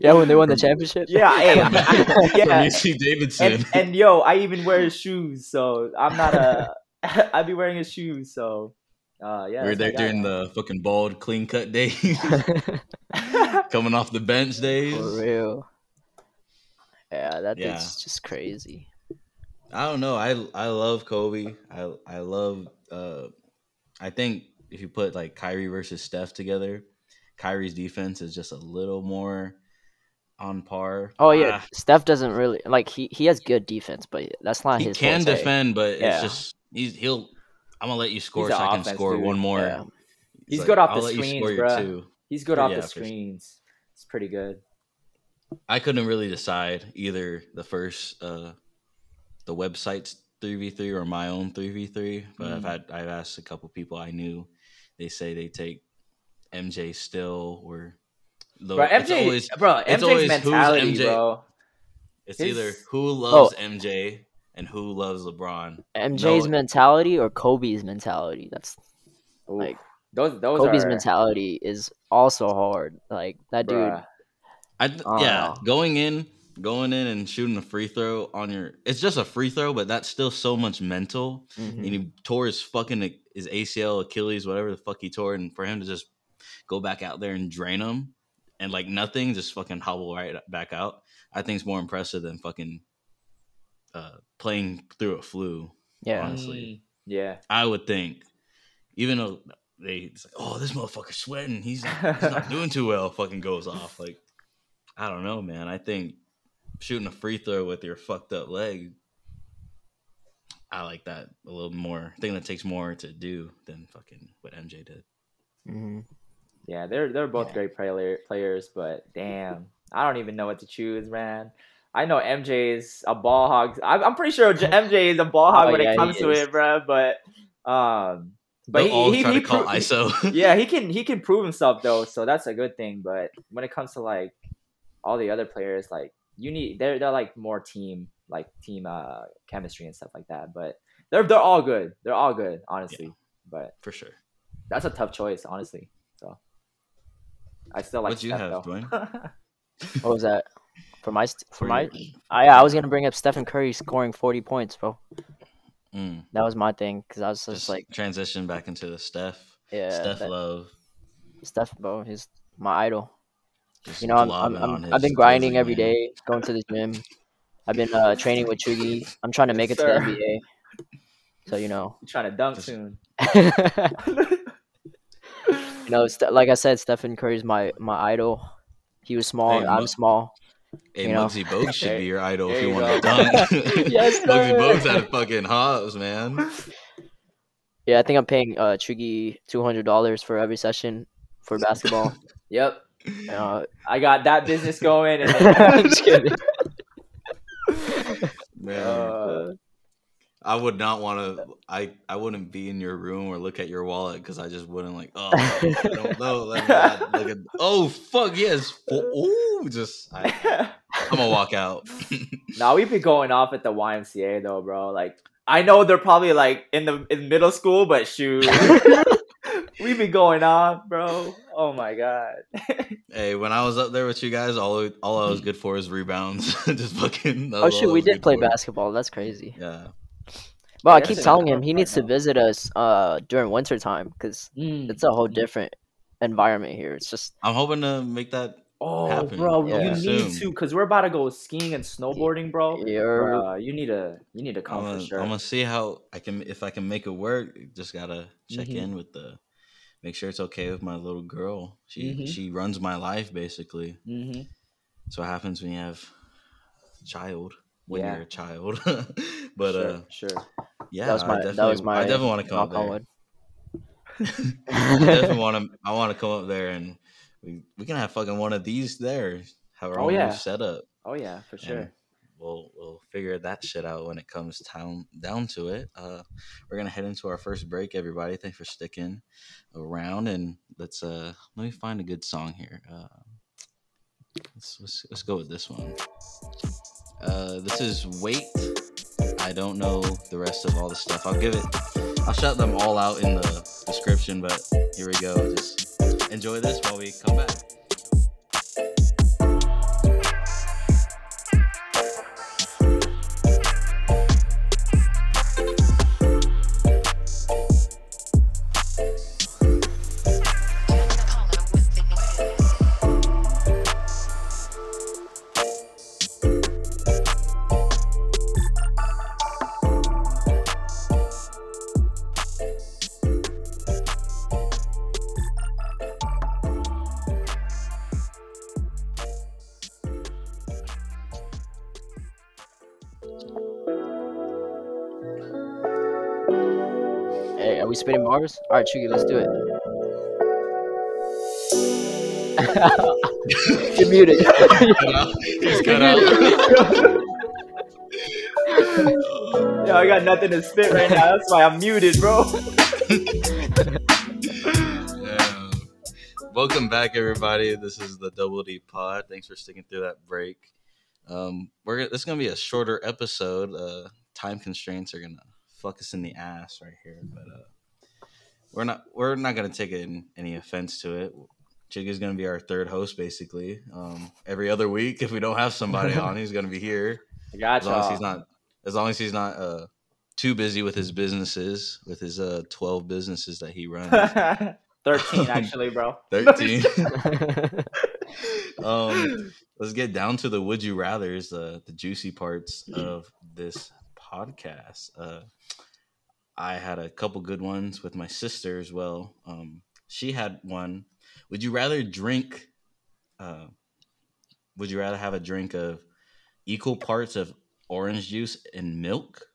[SPEAKER 1] yeah, when they won the championship.
[SPEAKER 3] yeah, hey, I- I-
[SPEAKER 2] From
[SPEAKER 3] yeah.
[SPEAKER 2] UC Davidson.
[SPEAKER 3] And, and yo, I even wear his shoes, so I'm not a. I be wearing his shoes, so uh, yeah.
[SPEAKER 2] we were there during the fucking bald, clean cut days, coming off the bench days.
[SPEAKER 1] For real. Yeah, that
[SPEAKER 2] Yeah.
[SPEAKER 1] dude's just crazy.
[SPEAKER 2] I don't know. I I love Kobe. I I love. uh I think if you put like Kyrie versus Steph together, Kyrie's defense is just a little more on par.
[SPEAKER 1] Oh yeah,
[SPEAKER 2] Ah,
[SPEAKER 1] Steph doesn't really like he he has good defense, but that's not
[SPEAKER 2] he
[SPEAKER 1] his.
[SPEAKER 2] can
[SPEAKER 1] forte.
[SPEAKER 2] defend, but
[SPEAKER 1] Yeah.
[SPEAKER 2] it's just he's he'll. I'm gonna let you score so I can score
[SPEAKER 3] dude.
[SPEAKER 2] one more.
[SPEAKER 1] Yeah.
[SPEAKER 2] He's
[SPEAKER 3] He's good off the screens,
[SPEAKER 2] score your
[SPEAKER 3] bruh.
[SPEAKER 2] two.
[SPEAKER 3] He's good off
[SPEAKER 2] Yeah,
[SPEAKER 3] the
[SPEAKER 2] sure.
[SPEAKER 3] screens. It's pretty good.
[SPEAKER 2] I couldn't really decide either the first uh the website's three v three or my own three v three. But I've
[SPEAKER 3] Mm.
[SPEAKER 2] had I've asked a couple people I knew. They say they take MJ still or the,
[SPEAKER 3] Bro,
[SPEAKER 2] it's
[SPEAKER 3] MJ,
[SPEAKER 2] always
[SPEAKER 3] bro,
[SPEAKER 2] it's
[SPEAKER 3] MJ's
[SPEAKER 2] always
[SPEAKER 3] mentality,
[SPEAKER 2] MJ?
[SPEAKER 3] bro.
[SPEAKER 2] it's
[SPEAKER 3] his-
[SPEAKER 2] either who
[SPEAKER 1] Oh.
[SPEAKER 2] loves MJ and who loves LeBron.
[SPEAKER 1] MJ's
[SPEAKER 2] No.
[SPEAKER 1] mentality or Kobe's mentality. That's
[SPEAKER 3] Ooh,
[SPEAKER 1] Like,
[SPEAKER 3] those those
[SPEAKER 1] Kobe's
[SPEAKER 3] are,
[SPEAKER 1] mentality is also hard. Like that dude.
[SPEAKER 2] I th-
[SPEAKER 1] Oh,
[SPEAKER 2] yeah, going in, going in and shooting a free throw on your it's just a free throw, but that's still so much mental.
[SPEAKER 1] Mhm.
[SPEAKER 2] and he tore his fucking his ACL, Achilles, whatever the fuck he tore, and for him to just go back out there and drain him and like nothing, just fucking hobble right back out, I think it's more impressive than fucking uh, playing through a flu.
[SPEAKER 1] Yeah.
[SPEAKER 2] honestly.
[SPEAKER 3] Mm, yeah.
[SPEAKER 2] I would think, even though they, it's like, oh, this motherfucker's sweating, he's not, he's not doing too well. Fucking goes off. Like, I don't know, man. I think shooting a free throw with your fucked up leg, I like that a little more. I think that takes more to do than fucking what MJ did.
[SPEAKER 1] Mhm.
[SPEAKER 3] Yeah, they're they're both
[SPEAKER 1] Yeah.
[SPEAKER 3] great player, players, but damn, I don't even know what to choose, man. I know MJ is a ball hog. I'm, I'm pretty sure MJ is a ball hog
[SPEAKER 1] Oh,
[SPEAKER 3] when
[SPEAKER 1] yeah,
[SPEAKER 3] it comes to it, bro. But um, but
[SPEAKER 2] They'll
[SPEAKER 3] he,
[SPEAKER 2] all
[SPEAKER 3] he,
[SPEAKER 2] try
[SPEAKER 3] he
[SPEAKER 2] to call
[SPEAKER 3] pro-
[SPEAKER 2] ISO.
[SPEAKER 3] yeah, he can he can prove himself though, so that's a good thing. But when it comes to like all the other players, like you need they're they're like more team like team uh chemistry and stuff like that. But they're they're all good. They're all good, honestly. But
[SPEAKER 2] for sure.
[SPEAKER 3] that's a tough choice, honestly. So I still like
[SPEAKER 2] What'd you have,
[SPEAKER 3] though.
[SPEAKER 2] Dwayne?
[SPEAKER 1] What was that? For my for
[SPEAKER 2] For
[SPEAKER 1] my I I was gonna bring up Stephen Curry scoring 40 points, bro.
[SPEAKER 2] Mm,
[SPEAKER 1] That was my thing because I was just
[SPEAKER 2] just
[SPEAKER 1] like,
[SPEAKER 2] transition back into the Steph.
[SPEAKER 1] yeah,
[SPEAKER 2] Steph
[SPEAKER 1] that-
[SPEAKER 2] love.
[SPEAKER 1] Steph, bro, he's my idol.
[SPEAKER 2] Just
[SPEAKER 1] You know, I'm, I'm,
[SPEAKER 2] globbing
[SPEAKER 1] I'm
[SPEAKER 2] on
[SPEAKER 1] I've been grinding
[SPEAKER 2] jersey,
[SPEAKER 1] every
[SPEAKER 2] man.
[SPEAKER 1] day, going to the gym. I've been uh, training with Chugi. I'm trying to make it to the
[SPEAKER 3] Sir.
[SPEAKER 1] NBA. So you know,
[SPEAKER 3] You trying to dunk
[SPEAKER 2] Just-
[SPEAKER 3] soon?
[SPEAKER 1] you know, like I said, Stephen Curry's my my idol. He was small,
[SPEAKER 2] Hey,
[SPEAKER 1] I'm small.
[SPEAKER 2] Hey,
[SPEAKER 1] You know?
[SPEAKER 2] Muggsy Bogues should be your idol if you
[SPEAKER 3] you
[SPEAKER 2] want to
[SPEAKER 3] go.
[SPEAKER 2] dunk.
[SPEAKER 1] Yes,
[SPEAKER 2] Muggsy. Bogues had a fucking hops, man.
[SPEAKER 1] Yeah, I think I'm paying uh Chugi two hundred dollars for every session for basketball.
[SPEAKER 3] Yep.
[SPEAKER 1] uh,
[SPEAKER 3] I got that business going, and
[SPEAKER 1] I'm just kidding.
[SPEAKER 2] Man,
[SPEAKER 3] uh,
[SPEAKER 2] I would not want to. I I wouldn't be in your room or look at your wallet because I just wouldn't like. Oh, I don't know. Let me not. Oh fuck yes. Oh, just I, I'm gonna walk out.
[SPEAKER 3] now we've been going off at the YMCA though, bro. Like, I know they're probably like in the in middle school, but shoot, we've been going off, bro. Oh my god.
[SPEAKER 2] hey, when I was up there with you guys, all all I was mm-hmm. good for is rebounds. just fucking.
[SPEAKER 1] oh
[SPEAKER 2] was
[SPEAKER 1] shoot, we did play
[SPEAKER 2] for.
[SPEAKER 1] basketball. That's crazy.
[SPEAKER 2] Yeah.
[SPEAKER 1] But I keep telling him he needs to visit us uh during winter time because
[SPEAKER 3] Mm.
[SPEAKER 1] it's a whole different environment here. It's just
[SPEAKER 2] I'm hoping to make that.
[SPEAKER 3] Oh,
[SPEAKER 2] happen
[SPEAKER 3] bro,
[SPEAKER 1] Yeah.
[SPEAKER 3] you need
[SPEAKER 2] soon.
[SPEAKER 3] to, cause we're about to go skiing and snowboarding, bro.
[SPEAKER 1] you're
[SPEAKER 3] Bruh, you need to, you need to
[SPEAKER 2] I'm
[SPEAKER 3] come
[SPEAKER 2] gonna,
[SPEAKER 3] for sure.
[SPEAKER 2] I'm gonna see how I can if I can make it work. Just gotta check
[SPEAKER 3] Mhm.
[SPEAKER 2] in with the, make sure it's okay with my little girl. She
[SPEAKER 3] Mhm.
[SPEAKER 2] she runs my life basically.
[SPEAKER 3] hmm
[SPEAKER 2] That's what happens when you have a child. When
[SPEAKER 3] Yeah.
[SPEAKER 2] you're a child, but
[SPEAKER 3] sure,
[SPEAKER 2] uh,
[SPEAKER 3] sure.
[SPEAKER 2] Yeah,
[SPEAKER 1] that was my
[SPEAKER 2] I definitely,
[SPEAKER 1] that was my
[SPEAKER 2] I definitely want to come up there. I definitely want to. I want to come up there and we we can have fucking one of these there. Have our
[SPEAKER 3] Oh,
[SPEAKER 2] own
[SPEAKER 3] yeah.
[SPEAKER 2] setup.
[SPEAKER 3] Oh yeah, for
[SPEAKER 2] and
[SPEAKER 3] sure.
[SPEAKER 2] We'll we'll figure that shit out when it comes down down to it. Uh, we're gonna head into our first break, everybody. Thanks for sticking around, and let's uh let me find a good song here. Uh, let's let's, let's go with this one. Uh, this is Wait. I don't know the rest of all the stuff. I'll give it. I'll shout them all out in the description, but here we go. Just enjoy this while we come back.
[SPEAKER 1] Bars? All right, Chugi, let's do it. You're muted.
[SPEAKER 2] He's cut out.
[SPEAKER 3] Yo, I got nothing to spit right now. That's why I'm muted, bro.
[SPEAKER 2] Yeah. Welcome back, everybody. This is the Double D Pod. Thanks for sticking through that break. Um, we're gonna- this is gonna be a shorter episode. Uh, time constraints are gonna fuck us in the ass right here, but uh, we're not we're not gonna take in, any offense to it. Chugi's gonna be our third host, basically. Um, every other week, if we don't have somebody on, he's gonna be here.
[SPEAKER 3] I got
[SPEAKER 2] As long as he's not, as long as he's not uh, too busy with his businesses, with his uh, twelve businesses that he runs.
[SPEAKER 3] Thirteen, actually, bro.
[SPEAKER 2] 13 um let's get down to the would you rather's uh, the juicy parts of this podcast uh i had a couple good ones with my sister as well um she had one would you rather drink uh would you rather have a drink of equal parts of orange juice and milk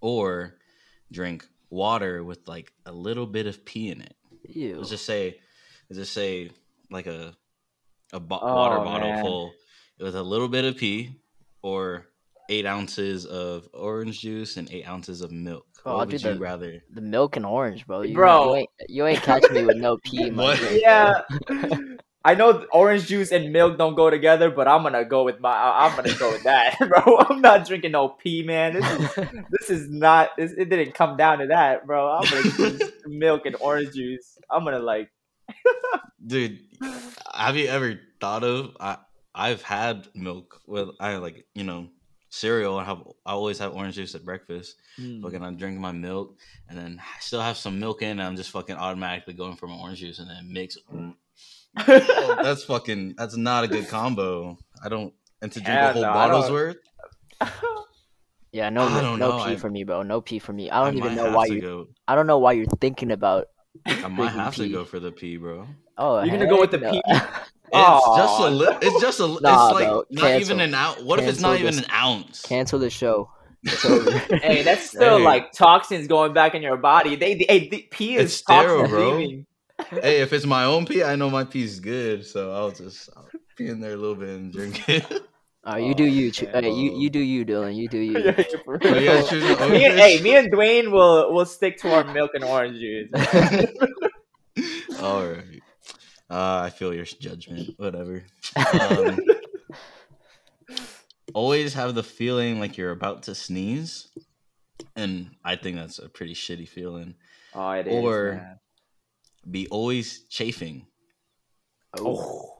[SPEAKER 2] or drink water with like a little bit of pee in it
[SPEAKER 1] Ew.
[SPEAKER 2] Let's just say, let's just say, like a a bo-
[SPEAKER 3] Oh,
[SPEAKER 2] water bottle
[SPEAKER 3] man.
[SPEAKER 2] full with a little bit of pee, or eight ounces of orange juice and eight ounces of milk.
[SPEAKER 1] Oh, I'll
[SPEAKER 2] what
[SPEAKER 1] do
[SPEAKER 2] would you
[SPEAKER 1] the-
[SPEAKER 2] rather?
[SPEAKER 1] The milk and orange, bro. You,
[SPEAKER 3] Bro.
[SPEAKER 1] you ain't, you ain't catch me with no pee. in my drink,
[SPEAKER 3] yeah. I know orange juice and milk don't go together, but I'm gonna go with my. I- I'm gonna go with that, bro. I'm not drinking no pee, man. This is this is not. This, it didn't come down to that, bro. I'm gonna choose milk and orange juice. I'm gonna like.
[SPEAKER 2] Dude, have you ever thought of? I I've had milk with I like you know cereal. I have I always have orange juice at breakfast.
[SPEAKER 3] mm.
[SPEAKER 2] Fucking, I'm drinking my milk, and then I still have some milk in. And I'm just fucking automatically going for my orange juice, and then mix. Oh, that's fucking. That's not a good combo. I don't. And to drink
[SPEAKER 3] Yeah,
[SPEAKER 2] a whole
[SPEAKER 3] no,
[SPEAKER 2] bottle's worth.
[SPEAKER 1] Yeah, no,
[SPEAKER 2] I
[SPEAKER 1] no
[SPEAKER 2] know,
[SPEAKER 1] pee
[SPEAKER 2] I-
[SPEAKER 1] for me, bro. No pee for me. I don't even know why you.
[SPEAKER 2] go.
[SPEAKER 1] I don't know why you're thinking about
[SPEAKER 2] I might
[SPEAKER 1] Drinking
[SPEAKER 2] have to go for the pee, bro.
[SPEAKER 1] Oh,
[SPEAKER 3] You're gonna go with the
[SPEAKER 1] heck
[SPEAKER 3] pee?
[SPEAKER 1] no.
[SPEAKER 2] It's just a li- It's just a.
[SPEAKER 1] Nah,
[SPEAKER 2] it's like
[SPEAKER 1] bro,
[SPEAKER 2] not even an ounce. What if it's not
[SPEAKER 1] Cancel
[SPEAKER 2] even an ounce?
[SPEAKER 1] Cancel the show.
[SPEAKER 3] Hey, that's still
[SPEAKER 2] Hey.
[SPEAKER 3] like toxins going back in your body. They, they hey, the pee is
[SPEAKER 2] It's sterile, bro. hey, if it's my own pee, I know my pee's good, so I'll just I'll pee in there a little bit and drink it.
[SPEAKER 1] All right, you do you. Ch- Hey, you you do you, Dylan. You do you.
[SPEAKER 3] Yeah, yeah, for
[SPEAKER 2] Oh, you
[SPEAKER 3] real.
[SPEAKER 2] guys choosing
[SPEAKER 3] me and,
[SPEAKER 2] juice?
[SPEAKER 3] hey, me and Dwayne will will stick to our milk and orange juice.
[SPEAKER 2] All right. Uh, I feel your judgment. Whatever. Um, always have the feeling like you're about to sneeze, and I think that's a pretty shitty feeling.
[SPEAKER 3] oh, it is.
[SPEAKER 2] Or-
[SPEAKER 3] man.
[SPEAKER 2] Be always chafing.
[SPEAKER 3] Oh,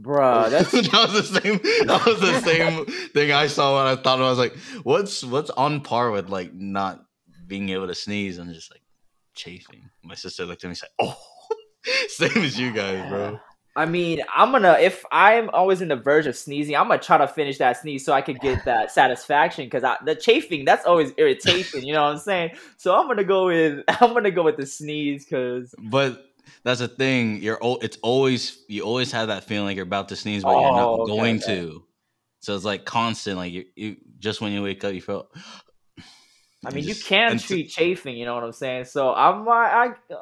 [SPEAKER 3] bruh, that's
[SPEAKER 2] that was the same. That was the same thing I saw when I thought I was like, "What's what's on par with like not being able to sneeze?" and just like chafing. My sister looked at me and said, "Oh, same as you guys, bro."
[SPEAKER 3] I mean, I'm gonna if I'm always in the verge of sneezing, I'm gonna try to finish that sneeze so I could get that satisfaction because the chafing that's always irritation. You know what I'm saying? So I'm gonna go with I'm gonna go with the sneeze because
[SPEAKER 2] But that's the thing. You're al- it's always you always have that feeling like you're about to sneeze, but you're
[SPEAKER 3] Oh,
[SPEAKER 2] not
[SPEAKER 3] okay,
[SPEAKER 2] going
[SPEAKER 3] okay.
[SPEAKER 2] to. So it's like constant. Like you, you just when you wake up, you feel.
[SPEAKER 3] I mean you
[SPEAKER 2] just-
[SPEAKER 3] can
[SPEAKER 2] and so-
[SPEAKER 3] treat chafing. You know what I'm saying? So I'm uh, I uh,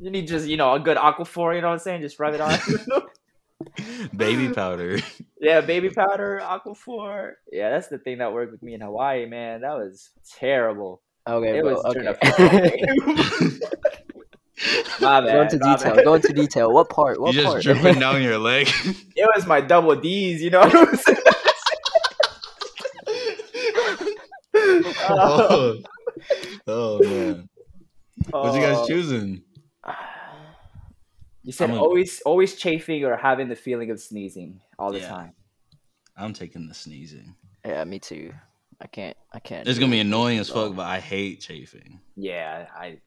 [SPEAKER 3] you need just you know a good aquaphor. You know what I'm saying? Just rub it on.
[SPEAKER 2] baby powder.
[SPEAKER 3] yeah, baby powder, aquaphor. Yeah, that's the thing that worked with me in Hawaii, man. That was terrible.
[SPEAKER 1] Okay,
[SPEAKER 3] It
[SPEAKER 1] bro.
[SPEAKER 3] was turned
[SPEAKER 1] Okay.
[SPEAKER 3] up. My
[SPEAKER 1] go into
[SPEAKER 3] my
[SPEAKER 1] detail.
[SPEAKER 3] bad.
[SPEAKER 1] Go into detail. What part?
[SPEAKER 2] you
[SPEAKER 1] What
[SPEAKER 2] just
[SPEAKER 1] part?
[SPEAKER 2] dripping down your leg.
[SPEAKER 3] It was my double D's, you know what I'm saying?
[SPEAKER 2] oh. oh man, what you guys oh. choosing?
[SPEAKER 3] You said
[SPEAKER 2] I'm a-
[SPEAKER 3] always always chafing or having the feeling of sneezing all the
[SPEAKER 2] Yeah.
[SPEAKER 3] time.
[SPEAKER 2] I'm taking the sneezing.
[SPEAKER 1] yeah, me too. I can't. I can't.
[SPEAKER 2] It's gonna be annoying as
[SPEAKER 1] Oh.
[SPEAKER 2] fuck, but I hate chafing.
[SPEAKER 3] Yeah, I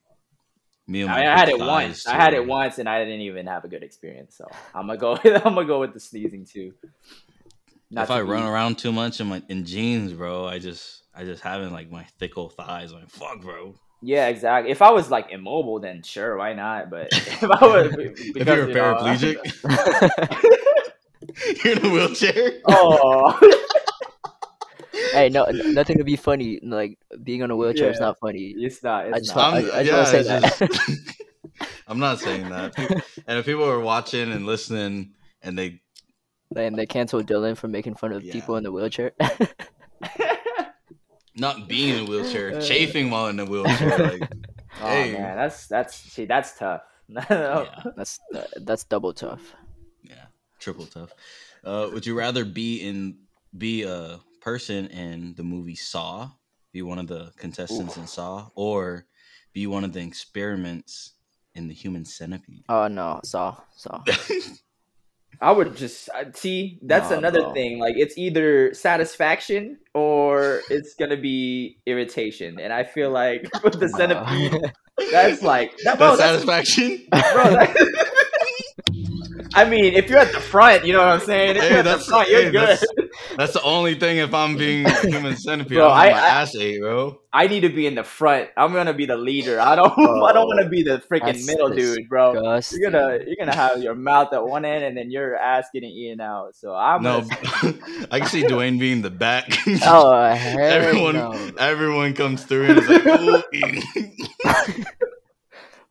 [SPEAKER 2] Me
[SPEAKER 3] I, had it once. I had it once and I didn't even have a good experience. So I'm gonna go I'm gonna go with the sneezing too. Not
[SPEAKER 2] if
[SPEAKER 3] to
[SPEAKER 2] I run around too much in my in jeans, bro, I just I just having like my thick old thighs. I'm like, fuck, bro.
[SPEAKER 3] Yeah, exactly. If I was like immobile, then sure, why not? But if I was,
[SPEAKER 2] if you're a
[SPEAKER 3] you know,
[SPEAKER 2] paraplegic, you're in a wheelchair.
[SPEAKER 3] oh,
[SPEAKER 1] hey, no, nothing to be funny. Like being on a wheelchair is not funny.
[SPEAKER 3] it's not. It's
[SPEAKER 1] I just
[SPEAKER 3] not.
[SPEAKER 2] I'm,
[SPEAKER 1] I just
[SPEAKER 2] yeah,
[SPEAKER 1] wanna say that.
[SPEAKER 2] just- I'm not saying that. And if people are watching and listening, and they
[SPEAKER 1] and they canceled Dylan for making fun of
[SPEAKER 2] Yeah.
[SPEAKER 1] people in the wheelchair.
[SPEAKER 2] not being in a wheelchair,
[SPEAKER 3] Uh.
[SPEAKER 2] chafing while in a wheelchair, like
[SPEAKER 3] oh
[SPEAKER 2] Hey.
[SPEAKER 3] man, that's that's see, that's tough.
[SPEAKER 2] yeah,
[SPEAKER 1] that's uh, that's double tough.
[SPEAKER 2] yeah, triple tough. Uh, would you rather be in be a person in the movie Saw, be one of the contestants in Saw, or be one of the experiments in the Human Centipede?
[SPEAKER 1] Oh no, saw saw.
[SPEAKER 3] I would just I- see. That's
[SPEAKER 1] Nah,
[SPEAKER 3] another
[SPEAKER 1] bro.
[SPEAKER 3] thing. Like it's either satisfaction or it's gonna be irritation. And I feel like with the centipede, that's like that. Bro,
[SPEAKER 2] That's
[SPEAKER 3] that's,
[SPEAKER 2] satisfaction.
[SPEAKER 3] bro, that- I mean, if you're at the front, you know what I'm saying. If
[SPEAKER 2] Hey,
[SPEAKER 3] you're at the
[SPEAKER 2] that's-
[SPEAKER 3] front, you're
[SPEAKER 2] hey,
[SPEAKER 3] good.
[SPEAKER 2] that's- That's the only thing. If I'm being human centipede,
[SPEAKER 3] Bro,
[SPEAKER 2] I,
[SPEAKER 3] I-
[SPEAKER 2] my
[SPEAKER 3] I-
[SPEAKER 2] ass ate, bro.
[SPEAKER 3] I need to be in the front. I'm gonna be the leader. I don't. I don't want to be the freaking
[SPEAKER 1] That's
[SPEAKER 3] middle dude, bro. You're gonna you're gonna have your mouth at one end and then your ass getting eaten out. So I'm
[SPEAKER 2] No,
[SPEAKER 3] gonna,
[SPEAKER 2] I can see Dwayne being the back.
[SPEAKER 1] Oh hell
[SPEAKER 2] everyone,
[SPEAKER 1] no.
[SPEAKER 2] everyone comes through and is like, "Ooh."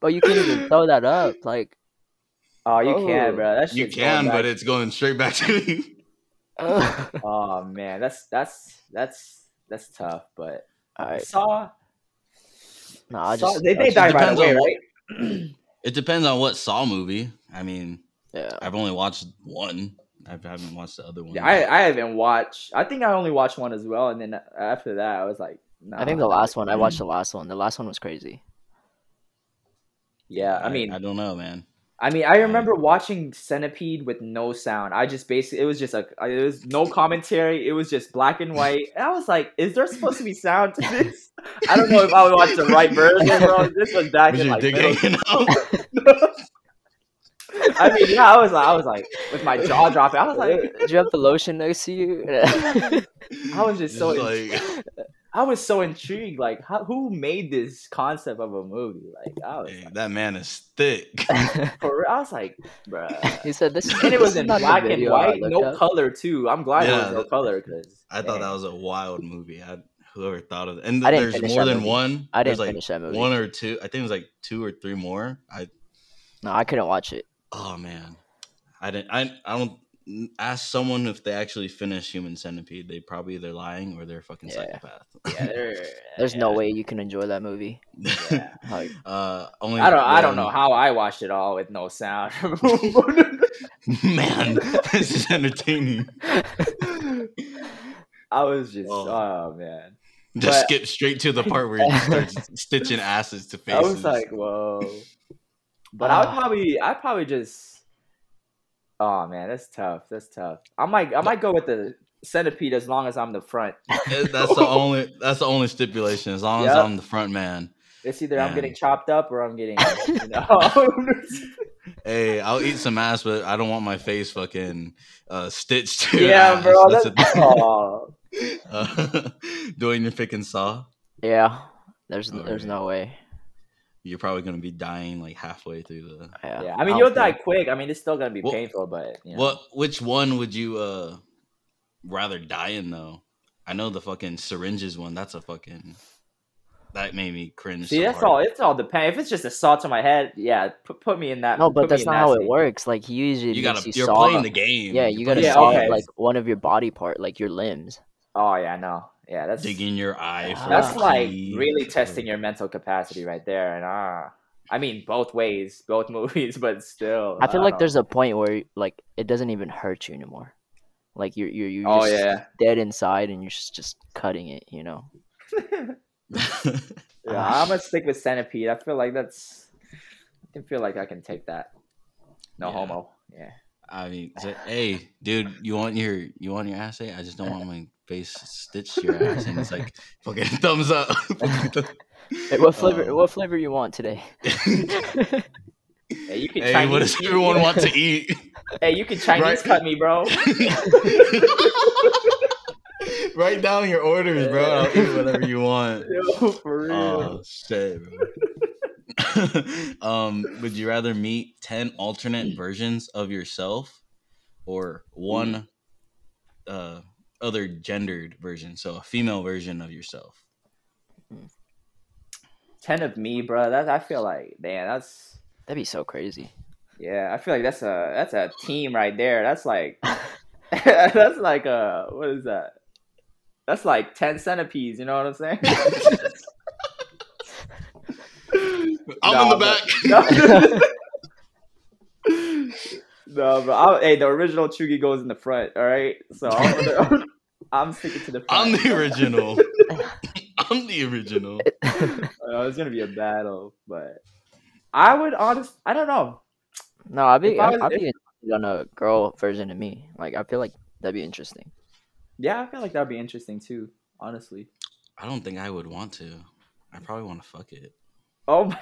[SPEAKER 1] But you can't even throw that up. Like,
[SPEAKER 3] oh, you
[SPEAKER 1] Oh.
[SPEAKER 3] can, bro. That
[SPEAKER 2] you can, but it's going straight back to you.
[SPEAKER 3] Oh man, that's that's that's that's tough. But
[SPEAKER 1] alright.
[SPEAKER 3] Saw,
[SPEAKER 1] No, I
[SPEAKER 3] Saw they, they die right away,
[SPEAKER 2] on what-
[SPEAKER 3] right?
[SPEAKER 2] It depends on what Saw movie. I mean,
[SPEAKER 1] yeah.
[SPEAKER 2] I've only watched one. I haven't watched the other one.
[SPEAKER 3] Yeah, I I haven't watched. I think I only watched one as well, and then after that, I was like, nah,
[SPEAKER 1] I think the last one. I watched the last one. The last one was crazy.
[SPEAKER 3] Yeah, I mean,
[SPEAKER 2] I don't know, man.
[SPEAKER 3] I mean, I remember watching Centipede with no sound. I just basically it was just like it was no commentary. It was just black and white. And I was like, is there supposed to be sound to this? I don't know if I would watch the right version, bro. This was back
[SPEAKER 2] Was
[SPEAKER 3] in like
[SPEAKER 2] dick
[SPEAKER 3] middle
[SPEAKER 2] hanging out?
[SPEAKER 3] I mean, yeah, I was like, I was like, with my jaw dropping, I was like,
[SPEAKER 1] Did you have the lotion next to you?
[SPEAKER 3] I was just so
[SPEAKER 2] like,
[SPEAKER 3] I was so intrigued. Like, how, who made this concept of a movie? Like, I was
[SPEAKER 2] Hey,
[SPEAKER 3] like,
[SPEAKER 2] that man is thick.
[SPEAKER 3] for real, I was like, bruh.
[SPEAKER 1] he said this.
[SPEAKER 3] And it was in black and white, no
[SPEAKER 1] up.
[SPEAKER 3] color too. I'm glad there
[SPEAKER 2] Yeah,
[SPEAKER 3] was no
[SPEAKER 2] that-
[SPEAKER 3] color because
[SPEAKER 2] I thought that was a wild movie. I, whoever thought of it, and
[SPEAKER 1] I didn't
[SPEAKER 2] there's more than
[SPEAKER 1] movie.
[SPEAKER 2] one.
[SPEAKER 1] I didn't
[SPEAKER 2] like
[SPEAKER 1] finish that movie.
[SPEAKER 2] one or two. I think it was like two or three more. I
[SPEAKER 1] No, I couldn't watch it.
[SPEAKER 2] oh man, I didn't. I I don't ask someone if they actually finish Human Centipede. They probably either lying or they're a fucking
[SPEAKER 1] Yeah.
[SPEAKER 2] psychopath.
[SPEAKER 3] yeah, there-
[SPEAKER 1] There's no way you can enjoy that movie.
[SPEAKER 3] yeah.
[SPEAKER 1] Like,
[SPEAKER 2] uh, only
[SPEAKER 3] I don't. I don't know how I watched it all with no sound.
[SPEAKER 2] Man, this is entertaining.
[SPEAKER 3] I was just,
[SPEAKER 2] Oh.
[SPEAKER 3] oh, man.
[SPEAKER 2] Just
[SPEAKER 3] But-
[SPEAKER 2] skip straight to the part where he starts stitching asses to faces.
[SPEAKER 3] I
[SPEAKER 2] faces.
[SPEAKER 3] was like, whoa. But I would probably, I probably just, oh man, that's tough. That's tough. I might, I might go with the centipede as long as I'm the front.
[SPEAKER 2] That's the only that's the only stipulation. As long as I'm the front man.
[SPEAKER 3] It's either I'm getting chopped up or I'm getting, you know.
[SPEAKER 2] Hey, I'll eat some ass, but I don't want my face fucking uh, stitched to
[SPEAKER 3] yeah,
[SPEAKER 2] ass.
[SPEAKER 3] bro.
[SPEAKER 2] That's
[SPEAKER 3] That's,
[SPEAKER 2] the thing.
[SPEAKER 3] oh.
[SPEAKER 2] Uh, doing your freaking saw.
[SPEAKER 1] yeah, there's
[SPEAKER 2] Alright.
[SPEAKER 1] there's no way.
[SPEAKER 2] You're probably gonna be dying like halfway through the.
[SPEAKER 1] Yeah,
[SPEAKER 3] Yeah, I mean,
[SPEAKER 1] don't
[SPEAKER 3] you'll
[SPEAKER 1] think-
[SPEAKER 3] die quick. I mean, it's still gonna be
[SPEAKER 2] Well,
[SPEAKER 3] painful, but you know.
[SPEAKER 2] What? Which one would you uh rather die in though? I know the fucking syringes one. That's a fucking. That made me cringe.
[SPEAKER 3] See,
[SPEAKER 2] so
[SPEAKER 3] that's
[SPEAKER 2] hard.
[SPEAKER 3] all. It's all depends. If it's just a saw to my head, yeah, put, put me in that.
[SPEAKER 1] No, but that's not
[SPEAKER 3] that
[SPEAKER 1] how it works. Like he usually
[SPEAKER 2] You
[SPEAKER 1] makes
[SPEAKER 2] gotta.
[SPEAKER 1] you
[SPEAKER 2] You're
[SPEAKER 1] saw.
[SPEAKER 2] playing the game.
[SPEAKER 1] Yeah,
[SPEAKER 2] You're
[SPEAKER 1] you gotta
[SPEAKER 3] Yeah,
[SPEAKER 1] saw
[SPEAKER 3] okay.
[SPEAKER 1] like one of your body part, like your limbs.
[SPEAKER 3] Oh yeah, no, yeah, that's
[SPEAKER 2] digging your eye. For
[SPEAKER 3] that's
[SPEAKER 2] a
[SPEAKER 3] like
[SPEAKER 2] key.
[SPEAKER 3] really testing your mental capacity right there. And ah, I mean, both ways, both movies, but still,
[SPEAKER 1] I feel
[SPEAKER 3] don't
[SPEAKER 1] like
[SPEAKER 3] know.
[SPEAKER 1] there's a point where like it doesn't even hurt you anymore. Like you're you're you're
[SPEAKER 3] Oh yeah,
[SPEAKER 1] dead inside and you're just just cutting it. You know.
[SPEAKER 3] yeah. I'm gonna stick with centipede. I feel like that's. I can feel like I can take that. No
[SPEAKER 2] Yeah.
[SPEAKER 3] homo. Yeah.
[SPEAKER 2] I mean, say, hey, dude, you want your you want your ass? ate? I just don't want my face stitched your ass. And it's like fucking thumbs up.
[SPEAKER 1] Hey, what flavor?
[SPEAKER 2] Um,
[SPEAKER 1] what flavor you want today?
[SPEAKER 3] Hey, you can
[SPEAKER 2] hey,
[SPEAKER 3] Chinese.
[SPEAKER 2] what does everyone want to eat?
[SPEAKER 3] Hey, you can Chinese
[SPEAKER 2] Right.
[SPEAKER 3] cut me, bro.
[SPEAKER 2] Write down your orders, bro. I'll eat whatever you want.
[SPEAKER 3] Yo, for real.
[SPEAKER 2] Oh shit, bro. um, would you rather meet ten alternate versions of yourself, or one uh other gendered version, so a female version of yourself?
[SPEAKER 3] Ten of me, bro. That I feel like, man, that's
[SPEAKER 1] That'd be so crazy.
[SPEAKER 3] yeah. I feel like that's a that's a team right there. That's like that's like a what is that? That's like ten centipedes. You know what I'm saying?
[SPEAKER 2] I'm
[SPEAKER 3] Nah,
[SPEAKER 2] in the
[SPEAKER 3] but-
[SPEAKER 2] back.
[SPEAKER 3] No, no bro. I, hey, the original Chugi goes in the front. All right, so I'm, gonna- I'm sticking to the front.
[SPEAKER 2] I'm the original. I'm the original.
[SPEAKER 3] Uh, it's gonna be a battle, but I would honest. I don't know.
[SPEAKER 1] no, I'd be
[SPEAKER 3] I
[SPEAKER 1] I'd,
[SPEAKER 3] was-
[SPEAKER 1] I'd be interested on a girl version of me. Like I feel like that'd be interesting.
[SPEAKER 3] Yeah, I feel like that'd be interesting too. Honestly.
[SPEAKER 2] I don't think I would want to. I probably want to fuck it.
[SPEAKER 3] Oh my.